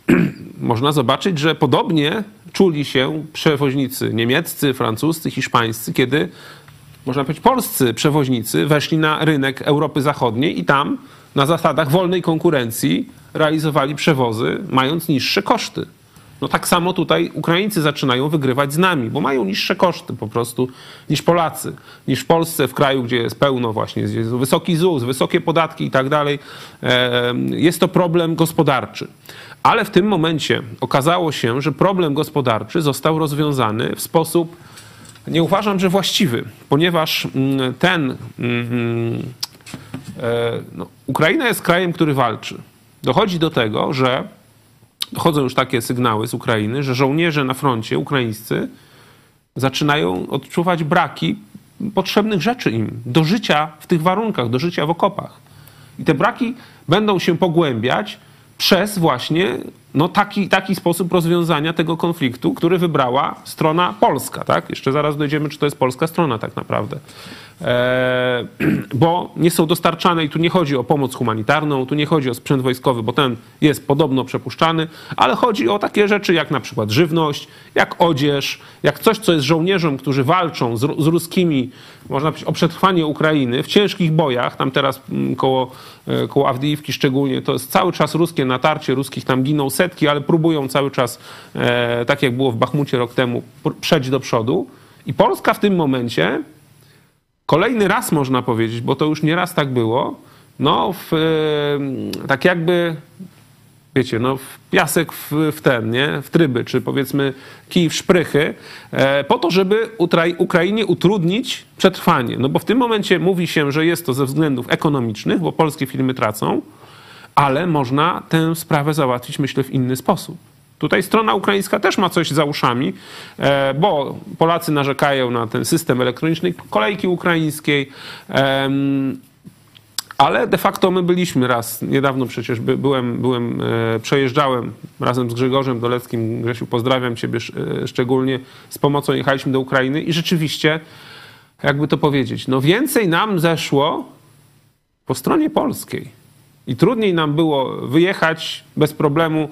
Można zobaczyć, że podobnie czuli się przewoźnicy niemieccy, francuscy, hiszpańscy, kiedy można powiedzieć, polscy przewoźnicy weszli na rynek Europy Zachodniej i tam na zasadach wolnej konkurencji realizowali przewozy, mając niższe koszty. No tak samo tutaj Ukraińcy zaczynają wygrywać z nami, bo mają niższe koszty po prostu niż Polacy, niż w Polsce, w kraju, gdzie jest pełno właśnie, jest wysoki ZUS, wysokie podatki i tak dalej. Jest to problem gospodarczy. Ale w tym momencie okazało się, że problem gospodarczy został rozwiązany w sposób, nie uważam, że właściwy, ponieważ mm, ten. E, no, Ukraina jest krajem, który walczy. Dochodzi do tego, że dochodzą już takie sygnały z Ukrainy, że żołnierze na froncie ukraińscy zaczynają odczuwać braki potrzebnych rzeczy im do życia w tych warunkach, do życia w okopach. I te braki będą się pogłębiać przez właśnie no, taki, taki sposób rozwiązania tego konfliktu, który wybrała strona polska. Tak? Jeszcze zaraz dojdziemy, czy to jest polska strona tak naprawdę. E, bo nie są dostarczane i tu nie chodzi o pomoc humanitarną, tu nie chodzi o sprzęt wojskowy, bo ten jest podobno przepuszczany, ale chodzi o takie rzeczy jak na przykład żywność, jak odzież, jak coś, co jest żołnierzom, którzy walczą z, z ruskimi, można powiedzieć, o przetrwanie Ukrainy w ciężkich bojach, tam teraz mm, koło, e, koło Awdijiwki szczególnie, to jest cały czas ruskie natarcie, ruskich tam giną setki, ale próbują cały czas, e, tak jak było w Bachmucie rok temu, przejść do przodu. I Polska w tym momencie Kolejny raz można powiedzieć, bo to już nie raz tak było, no w, tak jakby, wiecie, no w piasek w, w ten, nie? W tryby, czy powiedzmy kij w szprychy, e, po to, żeby Ukrainie utrudnić przetrwanie. No bo w tym momencie mówi się, że jest to ze względów ekonomicznych, bo polskie firmy tracą, ale można tę sprawę załatwić, myślę, w inny sposób. Tutaj strona ukraińska też ma coś za uszami, e, bo Polacy narzekają na ten system elektronicznej kolejki ukraińskiej. Ale de facto my byliśmy raz, niedawno przecież byłem, byłem e, przejeżdżałem razem z Grzegorzem Doleckim, Grzesiu pozdrawiam Ciebie e, szczególnie, z pomocą jechaliśmy do Ukrainy i rzeczywiście, jakby to powiedzieć, no więcej nam zeszło po stronie polskiej. I trudniej nam było wyjechać bez problemu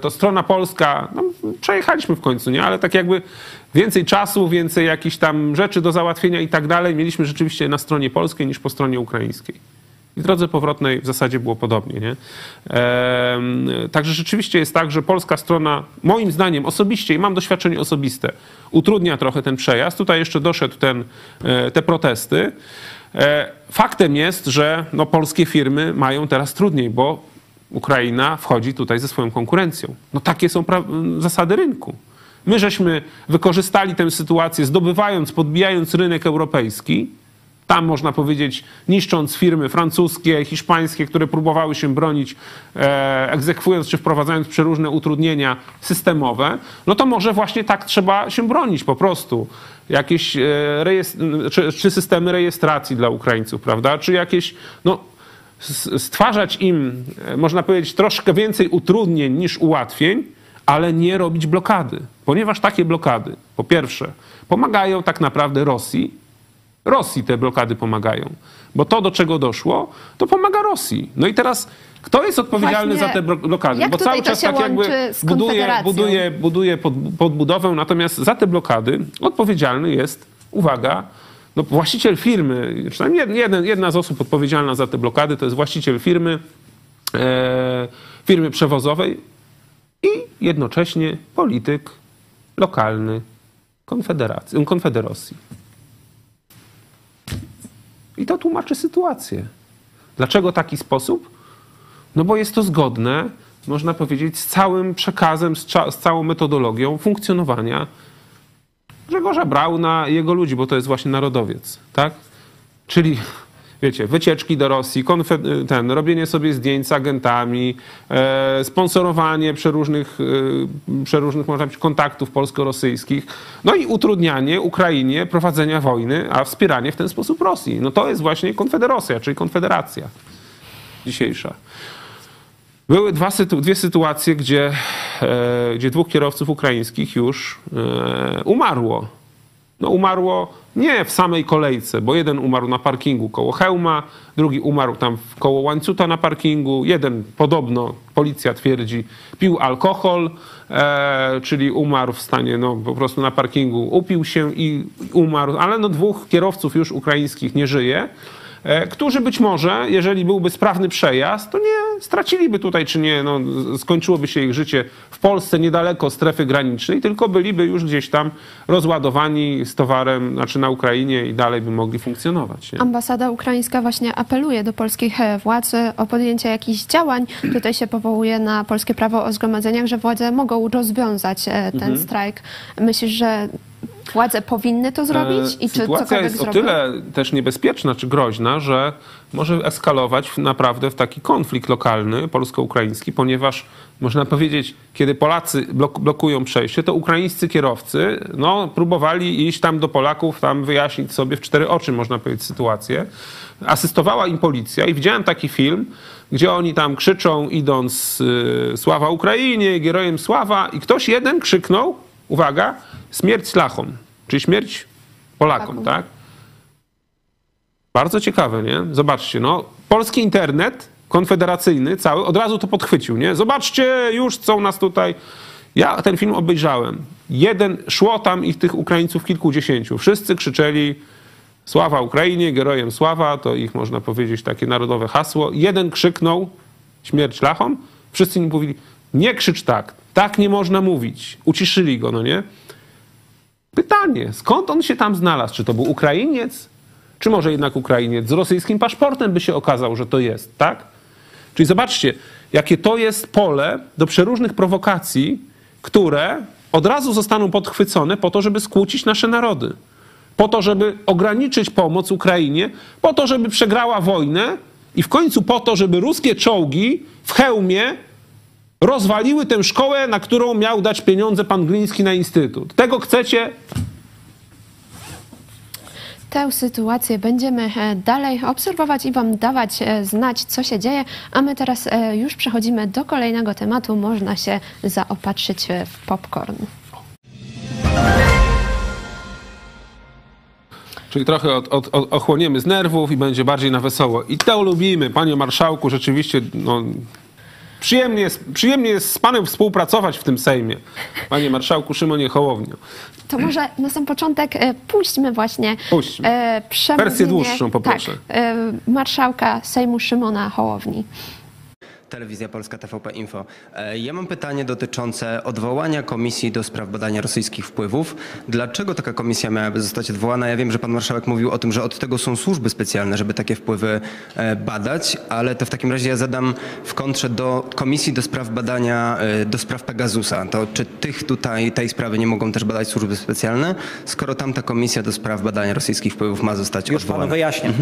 to strona polska, no, przejechaliśmy w końcu, nie? Ale tak jakby więcej czasu, więcej jakichś tam rzeczy do załatwienia i tak dalej mieliśmy rzeczywiście na stronie polskiej niż po stronie ukraińskiej. I w drodze powrotnej w zasadzie było podobnie. Nie? także rzeczywiście jest tak, że polska strona, moim zdaniem osobiście, i mam doświadczenie osobiste, utrudnia trochę ten przejazd. Tutaj jeszcze doszedł ten, e, te protesty. E, faktem jest, że no, polskie firmy mają teraz trudniej, bo Ukraina wchodzi tutaj ze swoją konkurencją. No takie są zasady rynku. My żeśmy wykorzystali tę sytuację, zdobywając, podbijając rynek europejski, tam można powiedzieć, niszcząc firmy francuskie, hiszpańskie, które próbowały się bronić, e, egzekwując czy wprowadzając przeróżne utrudnienia systemowe, no to może właśnie tak trzeba się bronić po prostu. Jakieś e, czy, czy systemy rejestracji dla Ukraińców, prawda? Czy jakieś, no stwarzać im, e, można powiedzieć, troszkę więcej utrudnień niż ułatwień, ale nie robić blokady. Ponieważ takie blokady, po pierwsze, pomagają tak naprawdę Rosji. Rosji te blokady pomagają. Bo to, do czego doszło, to pomaga Rosji. No i teraz kto jest odpowiedzialny Właśnie, za te blokady? Bo cały czas tak jakby buduje, buduje, buduje pod, podbudowę, natomiast za te blokady odpowiedzialny jest, uwaga, no, właściciel firmy, przynajmniej jeden, jedna z osób odpowiedzialna za te blokady, to jest właściciel firmy, e, firmy przewozowej i jednocześnie polityk lokalny Konfederacji, Konfederacji. I to tłumaczy sytuację. Dlaczego taki sposób? No bo jest to zgodne, można powiedzieć, z całym przekazem, z, z całą metodologią funkcjonowania Grzegorza Brauna i jego ludzi, bo to jest właśnie narodowiec, tak? Czyli wiecie, wycieczki do Rosji, ten, robienie sobie zdjęć z agentami, e, sponsorowanie przeróżnych, e, przeróżnych można powiedzieć, kontaktów polsko-rosyjskich, no i utrudnianie Ukrainie prowadzenia wojny, a wspieranie w ten sposób Rosji. No to jest właśnie Konfederacja, czyli Konfederacja dzisiejsza. Były dwa, dwie sytuacje, gdzie, e, gdzie dwóch kierowców ukraińskich już e, umarło. No umarło nie w samej kolejce, bo jeden umarł na parkingu koło Hełma, drugi umarł tam koło Łańcuta na parkingu, jeden podobno, policja twierdzi, pił alkohol, e, czyli umarł w stanie, no po prostu na parkingu upił się i umarł, ale no dwóch kierowców już ukraińskich nie żyje. E, którzy być może, jeżeli byłby sprawny przejazd, to nie straciliby tutaj, czy nie, no, skończyłoby się ich życie w Polsce niedaleko strefy granicznej, tylko byliby już gdzieś tam rozładowani z towarem, znaczy na Ukrainie i dalej by mogli funkcjonować. Nie? Ambasada ukraińska właśnie apeluje do polskich e, władz o podjęcie jakichś działań. Tutaj się powołuje na polskie prawo o zgromadzeniach, że władze mogą rozwiązać e, ten Mhm. strajk. Myślisz, że władze powinny to zrobić? I czy Sytuacja cokolwiek jest o zrobią? tyle też niebezpieczna czy groźna, że może eskalować naprawdę w taki konflikt lokalny polsko-ukraiński, ponieważ można powiedzieć, kiedy Polacy blok, blokują przejście, to ukraińscy kierowcy no, próbowali iść tam do Polaków, tam wyjaśnić sobie w cztery oczy, można powiedzieć, sytuację. Asystowała im policja i widziałem taki film, gdzie oni tam krzyczą, idąc y, Sława Ukrainie, Gerojem Sława i ktoś jeden krzyknął, uwaga, śmierć Lachom, czyli śmierć Polakom, Polakom. tak? Bardzo ciekawe, nie? Zobaczcie, no, polski internet konfederacyjny cały od razu to podchwycił, nie? Zobaczcie, już chcą nas tutaj. Ja ten film obejrzałem. Jeden, szło tam ich tych Ukraińców kilkudziesięciu. Wszyscy krzyczeli Sława Ukrainie, gerojem sława, to ich można powiedzieć takie narodowe hasło. Jeden krzyknął śmierć Lachom, wszyscy im mówili nie krzycz tak, tak nie można mówić. Uciszyli go, no nie? Pytanie, skąd on się tam znalazł? Czy to był Ukrainiec? Czy może jednak Ukrainiec z rosyjskim paszportem by się okazał, że to jest, tak? Czyli zobaczcie, jakie to jest pole do przeróżnych prowokacji, które od razu zostaną podchwycone po to, żeby skłócić nasze narody. Po to, żeby ograniczyć pomoc Ukrainie, po to, żeby przegrała wojnę i w końcu po to, żeby ruskie czołgi w hełmie rozwaliły tę szkołę, na którą miał dać pieniądze pan Gliński na instytut. Tego chcecie? Tę sytuację będziemy e, dalej obserwować i Wam dawać e, znać, co się dzieje. A my teraz e, już przechodzimy do kolejnego tematu. Można się zaopatrzyć w popcorn. Czyli trochę od, od, od, ochłoniemy z nerwów i będzie bardziej na wesoło. I to lubimy, panie marszałku, rzeczywiście no, przyjemnie, jest, przyjemnie jest z panem współpracować w tym Sejmie. Panie marszałku Szymonie Hołownio. To może na sam początek e, puśćmy właśnie Puśćmy. e, przemówienie Wersję dłuższą poproszę. Tak, e, marszałka Sejmu Szymona Hołowni. Telewizja Polska TVP Info. E, Ja mam pytanie dotyczące odwołania Komisji do spraw badania rosyjskich wpływów. Dlaczego taka komisja miałaby zostać odwołana? Ja wiem, że pan marszałek mówił o tym, że od tego są służby specjalne, żeby takie wpływy e, badać, ale to w takim razie ja zadam w kontrze do Komisji do spraw badania, e, do spraw Pegasusa. To czy tych tutaj, tej sprawy nie mogą też badać służby specjalne, skoro tamta komisja do spraw badania rosyjskich wpływów ma zostać Już panu odwołana? wyjaśnię.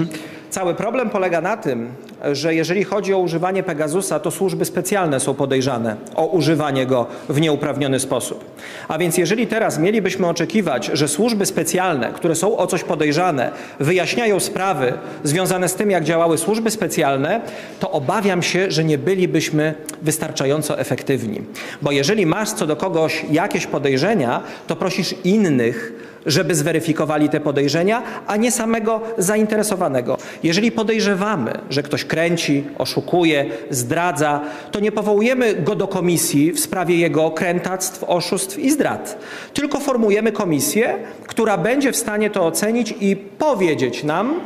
Cały problem polega na tym, że jeżeli chodzi o używanie Pegasusa, to służby specjalne są podejrzane o używanie go w nieuprawniony sposób. A więc jeżeli teraz mielibyśmy oczekiwać, że służby specjalne, które są o coś podejrzane, wyjaśniają sprawy związane z tym, jak działały służby specjalne, to obawiam się, że nie bylibyśmy wystarczająco efektywni. Bo jeżeli masz co do kogoś jakieś podejrzenia, to prosisz innych, żeby zweryfikowali te podejrzenia, a nie samego zainteresowanego. Jeżeli podejrzewamy, że ktoś kręci, oszukuje, zdradza, to nie powołujemy go do komisji w sprawie jego krętactw, oszustw i zdrad, tylko formujemy komisję, która będzie w stanie to ocenić i powiedzieć nam,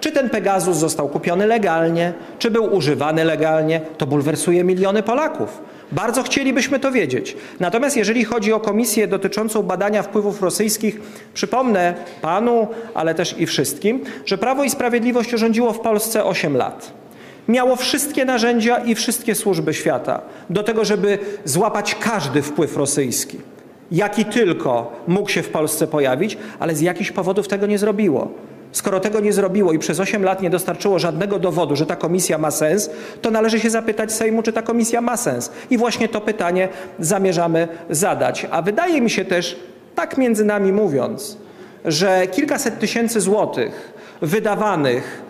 czy ten Pegasus został kupiony legalnie, czy był używany legalnie, to bulwersuje miliony Polaków. Bardzo chcielibyśmy to wiedzieć. Natomiast jeżeli chodzi o komisję dotyczącą badania wpływów rosyjskich, przypomnę panu, ale też i wszystkim, że Prawo i Sprawiedliwość rządziło w Polsce 8 lat. Miało wszystkie narzędzia i wszystkie służby świata do tego, żeby złapać każdy wpływ rosyjski, jaki tylko mógł się w Polsce pojawić, ale z jakichś powodów tego nie zrobiło. Skoro tego nie zrobiło i przez 8 lat nie dostarczyło żadnego dowodu, że ta komisja ma sens, to należy się zapytać Sejmu, czy ta komisja ma sens. I właśnie to pytanie zamierzamy zadać. A wydaje mi się też, tak między nami mówiąc, że kilkaset tysięcy złotych wydawanych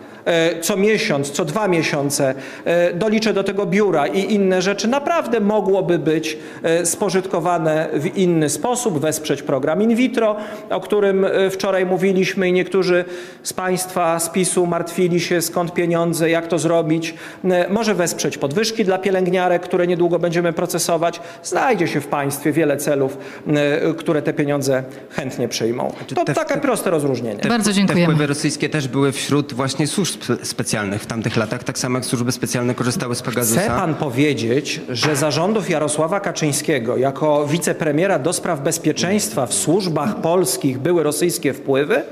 co miesiąc, co dwa miesiące, e, doliczę do tego biura i inne rzeczy, naprawdę mogłoby być e, spożytkowane w inny sposób, wesprzeć program in vitro, o którym e, wczoraj mówiliśmy i niektórzy z Państwa z PiSu martwili się, skąd pieniądze, jak to zrobić. E, Może wesprzeć podwyżki dla pielęgniarek, które niedługo będziemy procesować. Znajdzie się w Państwie wiele celów, e, które te pieniądze chętnie przyjmą. To te- takie proste rozróżnienie. Te, Bardzo Te dziękujemy. wpływy rosyjskie też były wśród właśnie służb spe- specjalnych w tamtych latach, tak samo jak służby specjalne korzystały z Pegasusa? Chce pan powiedzieć, że zarządów Jarosława Kaczyńskiego jako wicepremiera do spraw bezpieczeństwa w służbach polskich były rosyjskie wpływy?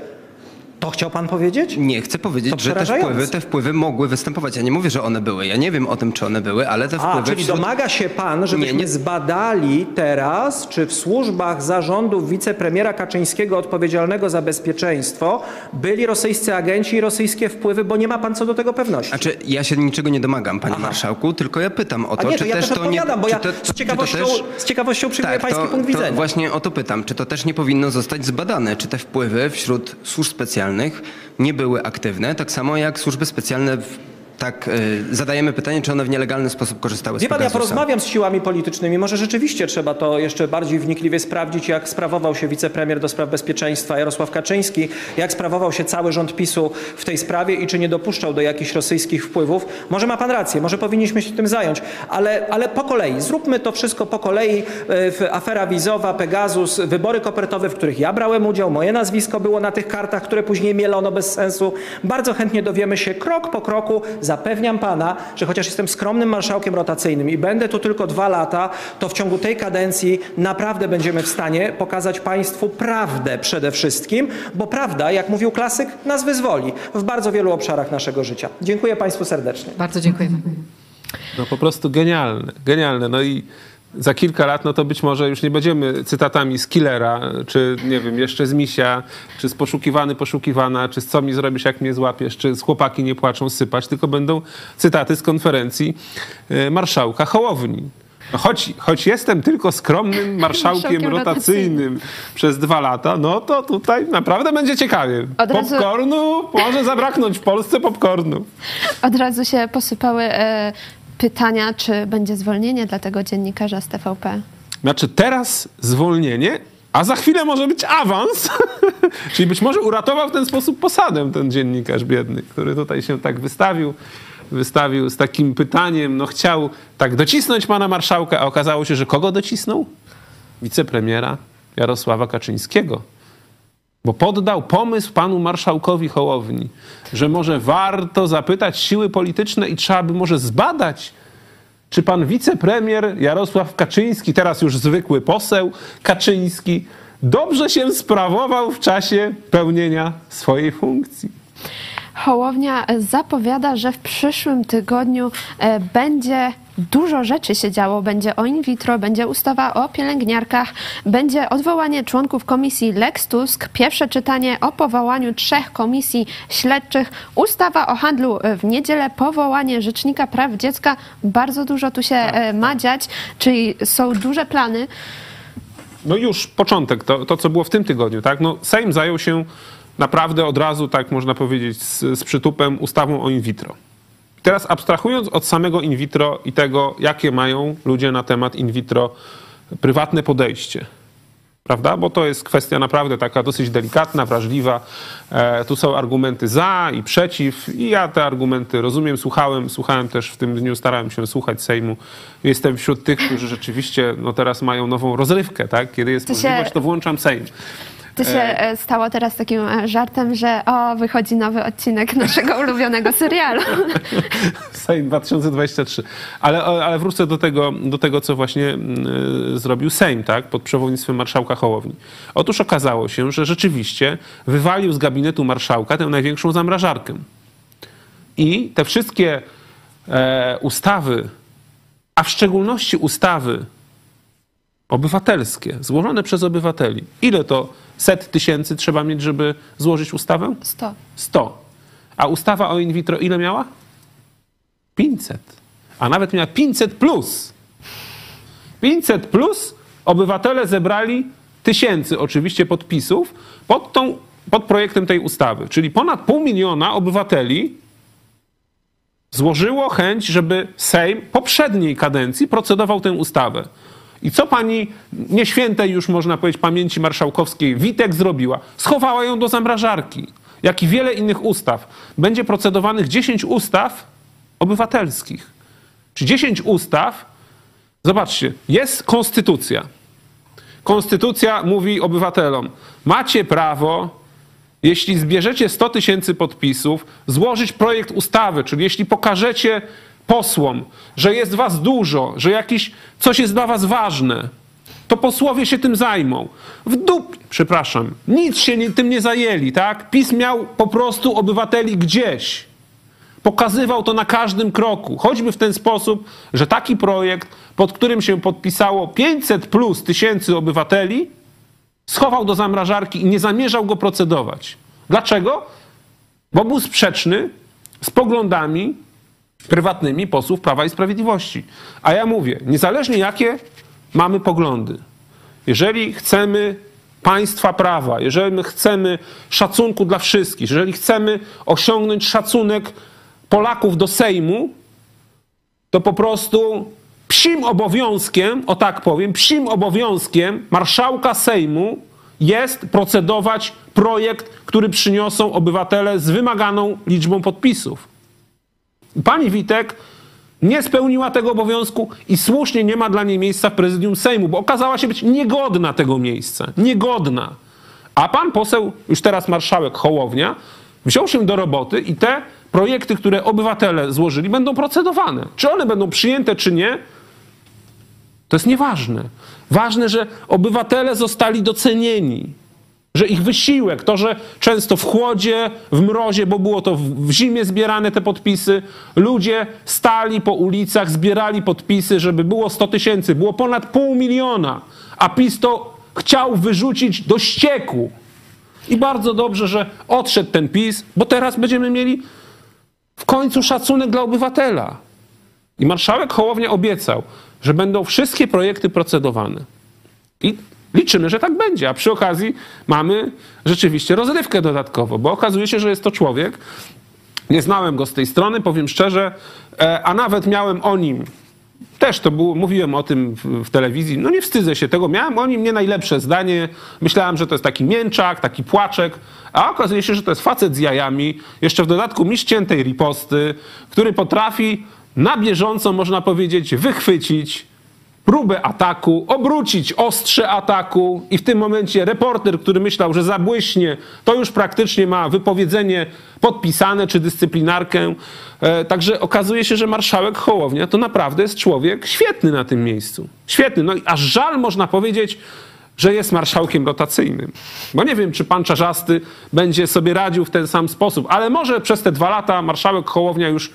To chciał pan powiedzieć? Nie, chcę powiedzieć, że te wpływy, te wpływy mogły występować. Ja nie mówię, że one były. Ja nie wiem o tym, czy one były, ale te A, wpływy... czyli wśród- domaga się pan, żebyśmy Nie, nie. zbadali teraz, czy w służbach zarządów wicepremiera Kaczyńskiego odpowiedzialnego za bezpieczeństwo byli rosyjscy agenci i rosyjskie wpływy, bo nie ma pan co do tego pewności. Znaczy, ja się niczego nie domagam, panie marszałku, tylko ja pytam o A to, nie, czy to ja też też to nie... bo czy ja to- z czy ciekawością, też- z ciekawością przyjmuję Tak, pański to, punkt widzenia. właśnie o to pytam. Czy to też nie powinno zostać zbadane? Czy te wpływy wśród służb specjalnych nie były aktywne? Tak samo jak służby specjalne... W, tak, y, zadajemy pytanie, czy one w nielegalny sposób korzystały Wie z pan, ja Pegasusa. porozmawiam z siłami politycznymi. Może rzeczywiście trzeba to jeszcze bardziej wnikliwie sprawdzić, jak sprawował się wicepremier do spraw bezpieczeństwa Jarosław Kaczyński, jak sprawował się cały rząd PiSu w tej sprawie i czy nie dopuszczał do jakichś rosyjskich wpływów. Może ma pan rację, może powinniśmy się tym zająć, ale, ale po kolei. Zróbmy to wszystko po kolei. W Afera wizowa, Pegasus, wybory kopertowe, w których ja brałem udział, moje nazwisko było na tych kartach, które później mielono bez sensu. Bardzo chętnie dowiemy się krok po kroku. Zapewniam pana, że chociaż jestem skromnym marszałkiem rotacyjnym i będę tu tylko dwa lata, to w ciągu tej kadencji naprawdę będziemy w stanie pokazać państwu prawdę przede wszystkim, bo prawda, jak mówił klasyk, nas wyzwoli w bardzo wielu obszarach naszego życia. Dziękuję państwu serdecznie. Bardzo dziękujemy. No po prostu genialne, genialne. No i za kilka lat, no to być może już nie będziemy cytatami z Killera, czy nie wiem, jeszcze z Misia, czy z Poszukiwany, Poszukiwana, czy z Co mi zrobisz, jak mnie złapiesz, czy z Chłopaki nie płaczą sypać, tylko będą cytaty z konferencji e, marszałka Hołowni. No choć, choć jestem tylko skromnym marszałkiem rotacyjnym przez dwa lata, no to tutaj naprawdę będzie ciekawie. Od razu- Popcornu może zabraknąć w Polsce popcornu. Od razu się posypały e, pytania, czy będzie zwolnienie dla tego dziennikarza z TVP. Znaczy teraz zwolnienie, a za chwilę może być awans. Czyli być może uratował w ten sposób posadę ten dziennikarz biedny, który tutaj się tak wystawił. Wystawił z takim pytaniem, no chciał tak docisnąć pana marszałka, a okazało się, że kogo docisnął? Wicepremiera Jarosława Kaczyńskiego. Bo poddał pomysł panu marszałkowi Hołowni, że może warto zapytać siły polityczne i trzeba by może zbadać, czy pan wicepremier Jarosław Kaczyński, teraz już zwykły poseł Kaczyński, dobrze się sprawował w czasie pełnienia swojej funkcji? Hołownia zapowiada, że w przyszłym tygodniu e, będzie dużo rzeczy się działo. Będzie o in vitro, będzie ustawa o pielęgniarkach, będzie odwołanie członków komisji Lex Tusk, pierwsze czytanie o powołaniu trzech komisji śledczych, ustawa o handlu w niedzielę, powołanie Rzecznika Praw Dziecka. Bardzo dużo tu się e, ma dziać, czyli są duże plany. No już początek, to, to co było w tym tygodniu, tak? No, Sejm zajął się naprawdę od razu, tak można powiedzieć, z, z przytupem ustawą o in vitro. Teraz abstrahując od samego in vitro i tego, jakie mają ludzie na temat in vitro prywatne podejście, prawda? Bo to jest kwestia naprawdę taka dosyć delikatna, wrażliwa. E, tu są argumenty za i przeciw i ja te argumenty rozumiem, słuchałem, słuchałem też w tym dniu, starałem się słuchać Sejmu. Jestem wśród tych, którzy rzeczywiście no, teraz mają nową rozrywkę, tak? Kiedy jest się- możliwość, to włączam Sejm. To się e, stało teraz takim e, żartem, że o, wychodzi nowy odcinek naszego ulubionego serialu. Sejm 2023. Ale, ale wrócę do tego, do tego, co właśnie mm, zrobił Sejm, tak, pod przewodnictwem marszałka Hołowni. Otóż okazało się, że rzeczywiście wywalił z gabinetu marszałka tę największą zamrażarkę. I te wszystkie e, ustawy, a w szczególności ustawy obywatelskie, złożone przez obywateli. Ile to set tysięcy trzeba mieć, żeby złożyć ustawę? 100. 100. A ustawa o in vitro ile miała? 500. A nawet miała 500 plus. 500 plus obywatele zebrali tysięcy oczywiście podpisów pod, tą, pod projektem tej ustawy. Czyli ponad pół miliona obywateli złożyło chęć, żeby Sejm poprzedniej kadencji procedował tę ustawę. I co pani nieświętej już można powiedzieć pamięci marszałkowskiej Witek zrobiła? Schowała ją do zamrażarki. Jak i wiele innych ustaw. Będzie procedowanych 10 ustaw obywatelskich. Czy 10 ustaw? Zobaczcie, jest konstytucja. Konstytucja mówi obywatelom: macie prawo jeśli zbierzecie 100 tysięcy podpisów, złożyć projekt ustawy, czyli jeśli pokażecie posłom, że jest was dużo, że jakiś coś jest dla was ważne, to posłowie się tym zajmą. W dup, przepraszam, nic się nie, tym nie zajęli, tak? PiS miał po prostu obywateli gdzieś. Pokazywał to na każdym kroku, choćby w ten sposób, że taki projekt, pod którym się podpisało 500 plus tysięcy obywateli, schował do zamrażarki i nie zamierzał go procedować. Dlaczego? Bo był sprzeczny z poglądami prywatnymi posłów Prawa i Sprawiedliwości. A ja mówię, niezależnie jakie mamy poglądy, jeżeli chcemy państwa prawa, jeżeli chcemy szacunku dla wszystkich, jeżeli chcemy osiągnąć szacunek Polaków do Sejmu, to po prostu psim obowiązkiem, o tak powiem, psim obowiązkiem marszałka Sejmu jest procedować projekt, który przyniosą obywatele z wymaganą liczbą podpisów. Pani Witek nie spełniła tego obowiązku i słusznie nie ma dla niej miejsca w prezydium Sejmu, bo okazała się być niegodna tego miejsca. Niegodna. A pan poseł, już teraz marszałek Hołownia, wziął się do roboty i te projekty, które obywatele złożyli, będą procedowane. Czy one będą przyjęte, czy nie, to jest nieważne. Ważne, że obywatele zostali docenieni, że ich wysiłek, to, że często w chłodzie, w mrozie, bo było to w zimie zbierane te podpisy, ludzie stali po ulicach, zbierali podpisy, żeby było 100 tysięcy, było ponad pół miliona, a PiS to chciał wyrzucić do ścieku. I bardzo dobrze, że odszedł ten PiS, bo teraz będziemy mieli w końcu szacunek dla obywatela. I marszałek Hołownia obiecał, że będą wszystkie projekty procedowane. I liczymy, że tak będzie. A przy okazji mamy rzeczywiście rozrywkę dodatkowo, bo okazuje się, że jest to człowiek. Nie znałem go z tej strony, powiem szczerze, e, a nawet miałem o nim. Też to było, mówiłem o tym w, w telewizji. No nie wstydzę się tego. Miałem o nim nie najlepsze zdanie. Myślałem, że to jest taki mięczak, taki płaczek, a okazuje się, że to jest facet z jajami. Jeszcze w dodatku mistrz ciętej riposty, który potrafi na bieżąco, można powiedzieć, wychwycić próbę ataku, obrócić ostrze ataku i w tym momencie reporter, który myślał, że zabłyśnie, to już praktycznie ma wypowiedzenie podpisane czy dyscyplinarkę. E, także okazuje się, że marszałek Hołownia to naprawdę jest człowiek świetny na tym miejscu. Świetny. No i aż żal można powiedzieć, że jest marszałkiem rotacyjnym. Bo nie wiem, czy pan Czarzasty będzie sobie radził w ten sam sposób, ale może przez te dwa lata marszałek Hołownia już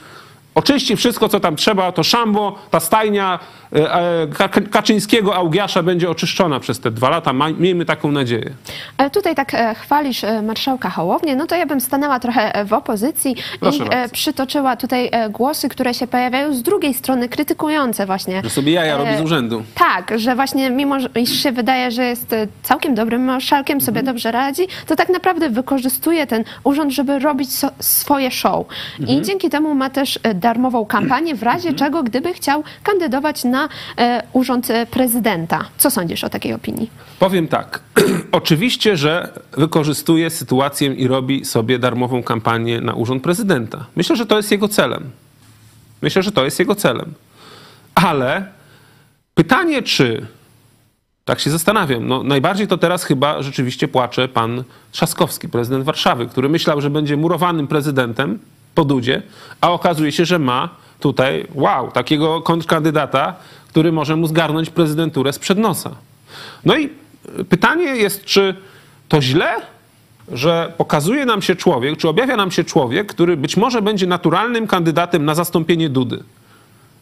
Oczyści wszystko, co tam trzeba, to szambo, ta stajnia e, e, Kaczyńskiego, Augiasza będzie oczyszczona przez te dwa lata. Miejmy taką nadzieję. Ale tutaj tak e, chwalisz marszałka Hołownię, no to ja bym stanęła trochę w opozycji Proszę i bardzo. przytoczyła tutaj głosy, które się pojawiają z drugiej strony, krytykujące właśnie. Że sobie jaja robi z urzędu. Tak, że właśnie mimo, iż się wydaje, że jest całkiem dobrym marszałkiem, sobie mhm. dobrze radzi, to tak naprawdę wykorzystuje ten urząd, żeby robić swoje show. Mhm. I dzięki temu ma też darmową kampanię w razie czego, gdyby chciał kandydować na e, urząd e, prezydenta. Co sądzisz o takiej opinii? Powiem tak. Oczywiście, że wykorzystuje sytuację i robi sobie darmową kampanię na urząd prezydenta. Myślę, że to jest jego celem. Myślę, że to jest jego celem. Ale pytanie, czy tak się zastanawiam. No, najbardziej to teraz chyba rzeczywiście płacze pan Trzaskowski, prezydent Warszawy, który myślał, że będzie murowanym prezydentem, po Dudzie, a okazuje się, że ma tutaj, wow, takiego kontrkandydata, który może mu zgarnąć prezydenturę sprzed nosa. No i pytanie jest, czy to źle, że pokazuje nam się człowiek, czy objawia nam się człowiek, który być może będzie naturalnym kandydatem na zastąpienie Dudy.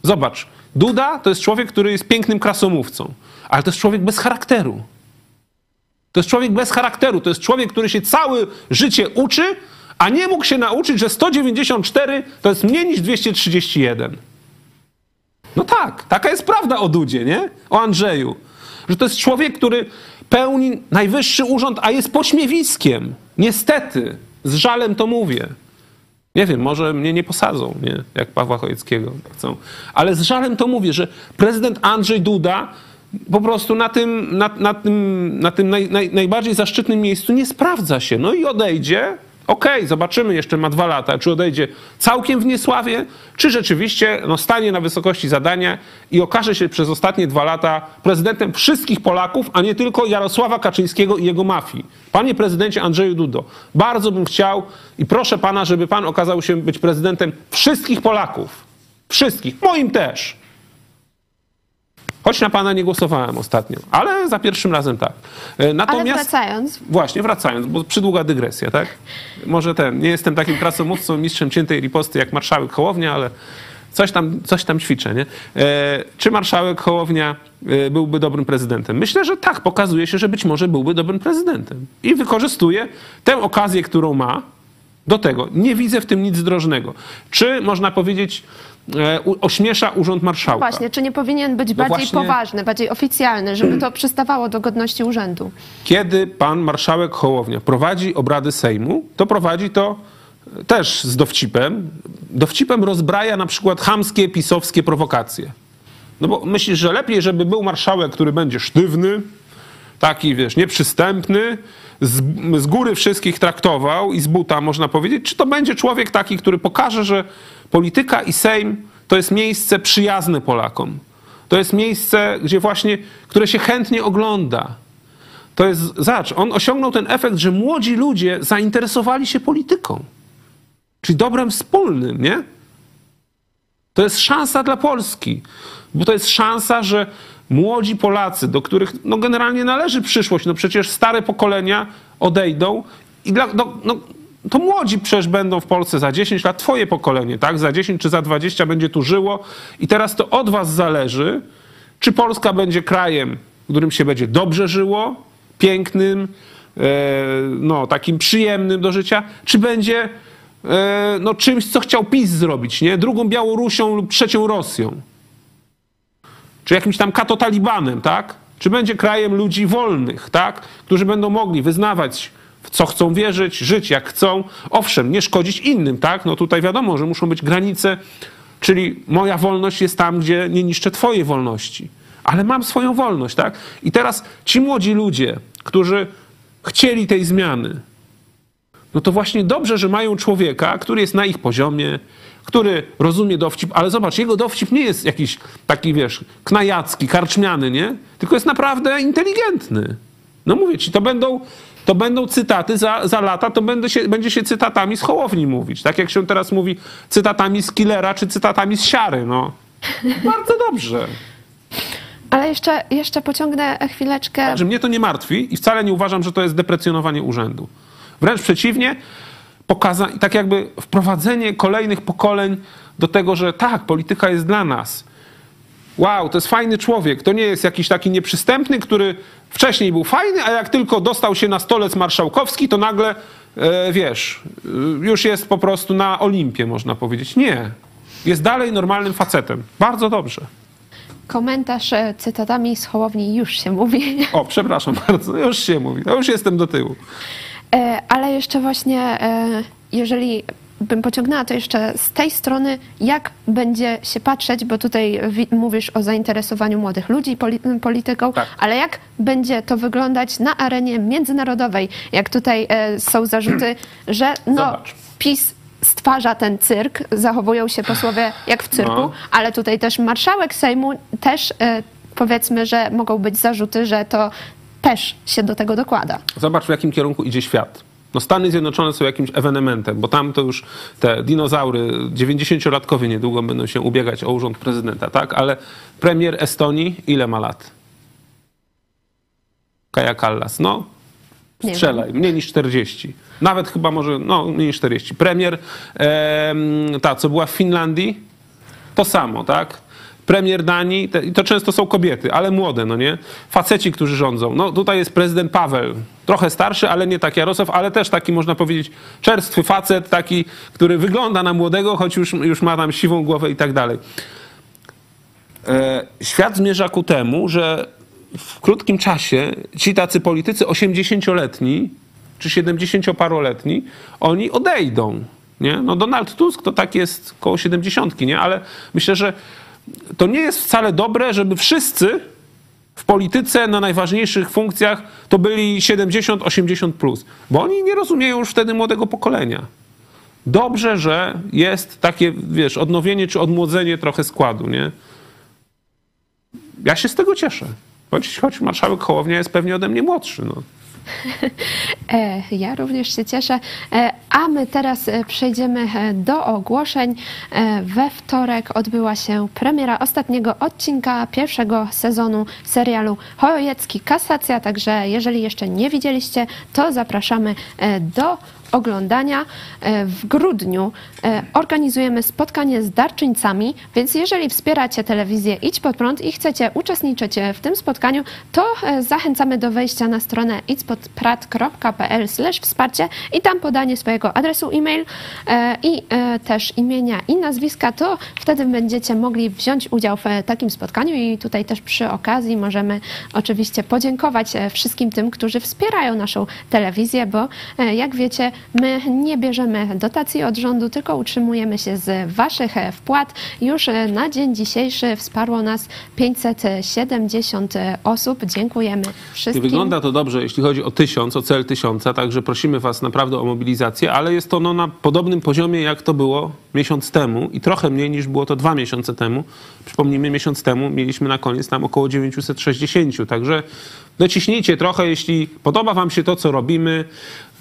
Zobacz, Duda to jest człowiek, który jest pięknym krasomówcą, ale to jest człowiek bez charakteru. To jest człowiek bez charakteru, to jest człowiek, który się całe życie uczy, a nie mógł się nauczyć, że 194 to jest mniej niż 231. No tak, taka jest prawda o Dudzie, nie? O Andrzeju. Że to jest człowiek, który pełni najwyższy urząd, a jest pośmiewiskiem. Niestety, z żalem to mówię. Nie wiem, może mnie nie posadzą, nie? jak Pawła Chojeckiego chcą. Ale z żalem to mówię, że prezydent Andrzej Duda po prostu na tym, na, na tym, na tym naj, naj, najbardziej zaszczytnym miejscu nie sprawdza się. No i odejdzie, Okej, zobaczymy, jeszcze ma dwa lata, czy odejdzie całkiem w niesławie, czy rzeczywiście no, stanie na wysokości zadania i okaże się przez ostatnie dwa lata prezydentem wszystkich Polaków, a nie tylko Jarosława Kaczyńskiego i jego mafii. Panie prezydencie Andrzeju Dudo, bardzo bym chciał i proszę pana, żeby pan okazał się być prezydentem wszystkich Polaków. Wszystkich, moim też. Choć na pana nie głosowałem ostatnio, ale za pierwszym razem tak. E, Ale Natomiast... wracając, Właśnie, wracając, bo przydługa dygresja, tak? Może ten, nie jestem takim krasomówcą, mistrzem ciętej riposty jak marszałek Hołownia, ale coś tam, coś tam ćwiczę, nie? E, czy marszałek Hołownia e, byłby dobrym prezydentem? Myślę, że tak, pokazuje się, że być może byłby dobrym prezydentem. I wykorzystuje tę okazję, którą ma, do tego. Nie widzę w tym nic drożnego. Czy można powiedzieć, ośmiesza urząd marszałka? właśnie, czy nie powinien być bardziej właśnie- poważny, bardziej oficjalny, żeby to przystawało do godności urzędu? Kiedy pan marszałek Hołownia prowadzi obrady Sejmu, to prowadzi to też z dowcipem. Dowcipem rozbraja na przykład chamskie, pisowskie prowokacje. No bo myślisz, że lepiej, żeby był marszałek, który będzie sztywny, taki, wiesz, nieprzystępny, z, z góry wszystkich traktował i z buta, można powiedzieć, czy to będzie człowiek taki, który pokaże, że polityka i Sejm to jest miejsce przyjazne Polakom. To jest miejsce, gdzie właśnie, które się chętnie ogląda. To jest, zobacz, on osiągnął ten efekt, że młodzi ludzie zainteresowali się polityką. Czyli dobrem wspólnym, nie? To jest szansa dla Polski, bo to jest szansa, że młodzi Polacy, do których no, generalnie należy przyszłość, no przecież stare pokolenia odejdą i dla, no, no, to młodzi przecież będą w Polsce za 10 lat, twoje pokolenie, tak? Za 10 czy za 20 będzie tu żyło i teraz to od was zależy, czy Polska będzie krajem, w którym się będzie dobrze żyło, pięknym, e, no, takim przyjemnym do życia, czy będzie e, no, czymś, co chciał PiS zrobić, nie? Drugą Białorusią lub trzecią Rosją. Czy jakimś tam katotalibanem, tak? Czy będzie krajem ludzi wolnych, tak? Którzy będą mogli wyznawać w co chcą wierzyć, żyć jak chcą. Owszem, nie szkodzić innym, tak? No tutaj wiadomo, że muszą być granice, czyli moja wolność jest tam, gdzie nie niszczę twojej wolności. Ale mam swoją wolność, tak? I teraz ci młodzi ludzie, którzy chcieli tej zmiany, no to właśnie dobrze, że mają człowieka, który jest na ich poziomie, który rozumie dowcip, ale zobacz, jego dowcip nie jest jakiś taki, wiesz, knajacki, karczmiany, nie? Tylko jest naprawdę inteligentny. No mówię ci, to będą, to będą cytaty za, za lata, to będę się, będzie się cytatami z Hołowni mówić. Tak jak się teraz mówi cytatami z Killera, czy cytatami z Siary, no. Bardzo dobrze. Ale jeszcze, jeszcze pociągnę chwileczkę. że mnie to nie martwi i wcale nie uważam, że to jest deprecjonowanie urzędu. Wręcz przeciwnie, pokaza- tak jakby wprowadzenie kolejnych pokoleń do tego, że tak, polityka jest dla nas. Wow, to jest fajny człowiek. To nie jest jakiś taki nieprzystępny, który wcześniej był fajny, a jak tylko dostał się na stolec marszałkowski, to nagle, e, wiesz, e, już jest po prostu na Olimpie, można powiedzieć. Nie. Jest dalej normalnym facetem. Bardzo dobrze. Komentarz e, cytatami z Hołowni już się mówi. O, przepraszam bardzo, już się mówi. To już jestem do tyłu. E, Ale jeszcze właśnie, e, jeżeli bym pociągnęła to jeszcze z tej strony, jak będzie się patrzeć, bo tutaj wi- mówisz o zainteresowaniu młodych ludzi poli- polityką, Tak. ale jak będzie to wyglądać na arenie międzynarodowej? Jak tutaj e, są zarzuty, że no, Zobacz. PiS stwarza ten cyrk, zachowują się posłowie jak w cyrku, No. ale tutaj też marszałek Sejmu też powiedzmy, że mogą być zarzuty, że to też się do tego dokłada. Zobacz, w jakim kierunku idzie świat. No Stany Zjednoczone są jakimś ewenementem, bo tam to już te dinozaury 90-latkowie niedługo będą się ubiegać o urząd prezydenta, tak? Ale premier Estonii ile ma lat? Kaja Kallas. No, strzelaj, mniej niż 40. Nawet chyba może, no, mniej niż 40. Premier, em, ta, co była w Finlandii, to samo, tak? Premier Danii, te, to często są kobiety, ale młode, no nie? Faceci, którzy rządzą. No tutaj jest prezydent Paweł, trochę starszy, ale nie tak Jarosław, ale też taki, można powiedzieć, czerstwy facet, taki, który wygląda na młodego, choć już, już ma tam siwą głowę i tak dalej. E, Świat zmierza ku temu, że w krótkim czasie ci tacy politycy 80-letni czy 70-paroletni, oni odejdą. Nie? No Donald Tusk to tak jest koło 70, nie? ale myślę, że to nie jest wcale dobre, żeby wszyscy w polityce na najważniejszych funkcjach to byli 70-80 plus, bo oni nie rozumieją już wtedy młodego pokolenia. Dobrze, że jest takie, wiesz, odnowienie czy odmłodzenie trochę składu, nie? Ja się z tego cieszę. Choć, choć marszałek Hołownia jest pewnie ode mnie młodszy, no. E, Ja również się cieszę. E, A my teraz e, przejdziemy do ogłoszeń. We wtorek odbyła się premiera ostatniego odcinka pierwszego sezonu serialu Chojecki Kasacja, także jeżeli jeszcze nie widzieliście, to zapraszamy do oglądania. E, W grudniu e, organizujemy spotkanie z darczyńcami, więc jeżeli wspieracie telewizję Idź Pod Prąd i chcecie uczestniczyć e, w tym spotkaniu, to zachęcamy do wejścia na stronę idźpodprat.pl wsparcie i tam podanie swojego adresu e-mail i też imienia i nazwiska, to wtedy będziecie mogli wziąć udział w takim spotkaniu i tutaj też przy okazji możemy oczywiście podziękować wszystkim tym, którzy wspierają naszą telewizję, bo jak wiecie, my nie bierzemy dotacji od rządu, tylko utrzymujemy się z waszych wpłat. Już e, na dzień dzisiejszy wsparło nas 570 osób. Dziękujemy Nie wszystkim. wygląda to dobrze, jeśli chodzi o tysiąc, o cel tysiąca, także prosimy Was naprawdę o mobilizację, ale jest to no, na podobnym poziomie, jak to było miesiąc temu i trochę mniej niż było to dwa miesiące temu. Przypomnijmy, miesiąc temu mieliśmy na koniec tam około 960, także dociśnijcie trochę, jeśli podoba Wam się to, co robimy.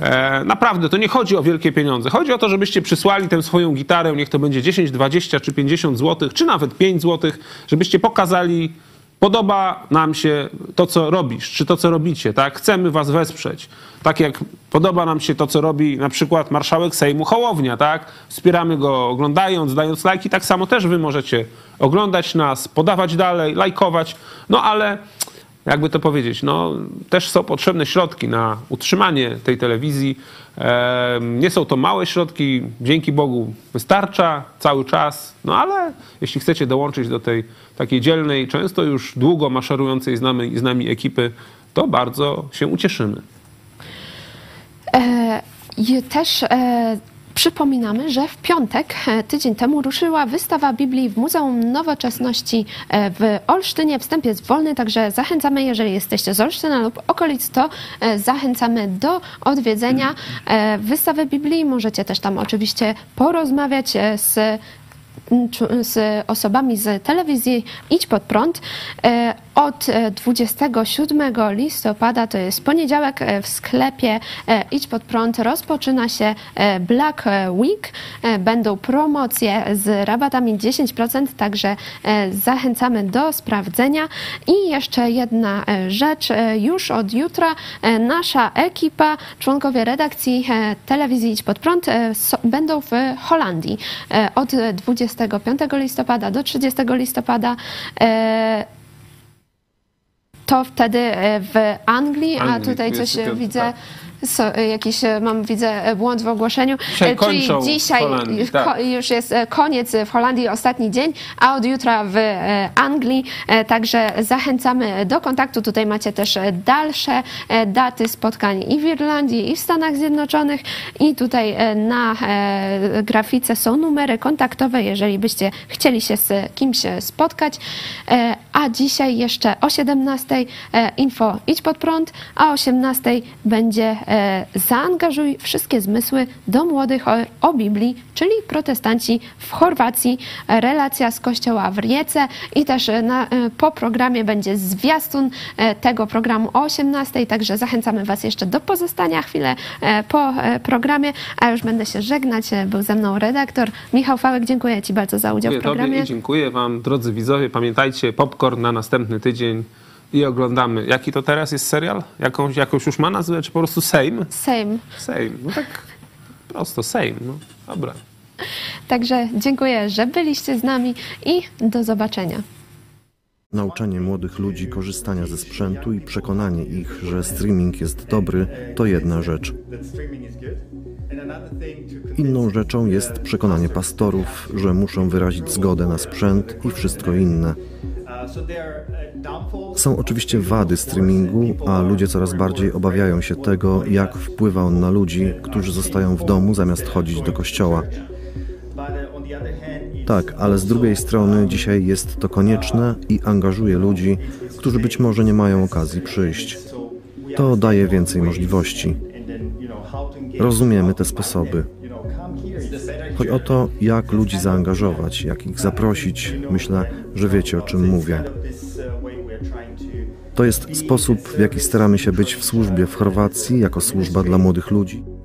E, naprawdę, to nie chodzi o wielkie pieniądze. Chodzi o to, żebyście przysłali tę swoją gitarę, niech to będzie 10, 20 czy 50 zł, czy nawet 5 zł, żebyście pokazali Podoba nam się to, co robisz, czy to, co robicie, tak? Chcemy was wesprzeć. Tak jak podoba nam się to, co robi na przykład marszałek Sejmu Hołownia, tak? Wspieramy go oglądając, dając lajki. Tak samo też wy możecie oglądać nas, podawać dalej, lajkować. No ale jakby to powiedzieć, no też są potrzebne środki na utrzymanie tej telewizji. Nie są to małe środki, dzięki Bogu wystarcza cały czas, no ale jeśli chcecie dołączyć do tej takiej dzielnej, często już długo maszerującej z nami, z nami ekipy, to bardzo się ucieszymy. E, też e, przypominamy, że w piątek, e, tydzień temu, ruszyła wystawa Biblii w Muzeum Nowoczesności e, w Olsztynie. Wstęp jest wolny, także zachęcamy, jeżeli jesteście z Olsztyna lub okolic, to e, zachęcamy do odwiedzenia wystawy Biblii. Możecie też tam oczywiście porozmawiać z z osobami z telewizji Idź Pod Prąd. E, Od e, 27 listopada, to jest poniedziałek, e, w sklepie e, Idź Pod Prąd rozpoczyna się e, Black Week. E, Będą promocje z rabatami 10%, także e, zachęcamy do sprawdzenia. I jeszcze jedna e, rzecz, e, już od jutra e, nasza ekipa, członkowie redakcji e, telewizji Idź Pod Prąd e, będą w Holandii e, od 25 listopada do 30 listopada. To wtedy e, w Anglii, a tutaj coś 25, widzę. So, e, jakiś e, mam widzę e, błąd w ogłoszeniu. Dzisiaj Czyli dzisiaj tak. już jest koniec w Holandii, ostatni dzień, a od jutra w Anglii. Także zachęcamy do kontaktu. Tutaj macie też dalsze daty spotkań i w Irlandii, i w Stanach Zjednoczonych. I tutaj na grafice są numery kontaktowe, jeżeli byście chcieli się z kimś spotkać. A dzisiaj jeszcze o 17 e, info idź pod prąd, a o 18 będzie zaangażuj wszystkie zmysły do młodych o, o Biblii, czyli protestanci w Chorwacji, e, relacja z kościoła w Rijece i też e, na, e, po programie będzie zwiastun e, tego programu o 18, także zachęcamy Was jeszcze do pozostania chwilę e, po e, programie, a już będę się żegnać. E, Był ze mną redaktor Michał Fałek, dziękuję Ci bardzo za udział w Dziękuję Tobie programie. i dziękuję Wam, drodzy widzowie. Pamiętajcie, popcorn na następny tydzień i oglądamy. Jaki to teraz jest serial? Jakąś, jakąś już ma nazwę, czy po prostu Sejm? Sejm. Sejm, no tak prosto, Sejm, no dobra. Także dziękuję, że byliście z nami i do zobaczenia. Nauczanie młodych ludzi korzystania ze sprzętu i przekonanie ich, że streaming jest dobry, to jedna rzecz. Inną rzeczą jest przekonanie pastorów, że muszą wyrazić zgodę na sprzęt i wszystko inne. Są oczywiście wady streamingu, a ludzie coraz bardziej obawiają się tego, jak wpływa on na ludzi, którzy zostają w domu zamiast chodzić do kościoła. Tak, ale z drugiej strony dzisiaj jest to konieczne i angażuje ludzi, którzy być może nie mają okazji przyjść. To daje więcej możliwości. Rozumiemy te sposoby. Chodzi o to, jak ludzi zaangażować, jak ich zaprosić. Myślę, że wiecie o czym mówię. To jest sposób, w jaki staramy się być w służbie w Chorwacji jako służba dla młodych ludzi.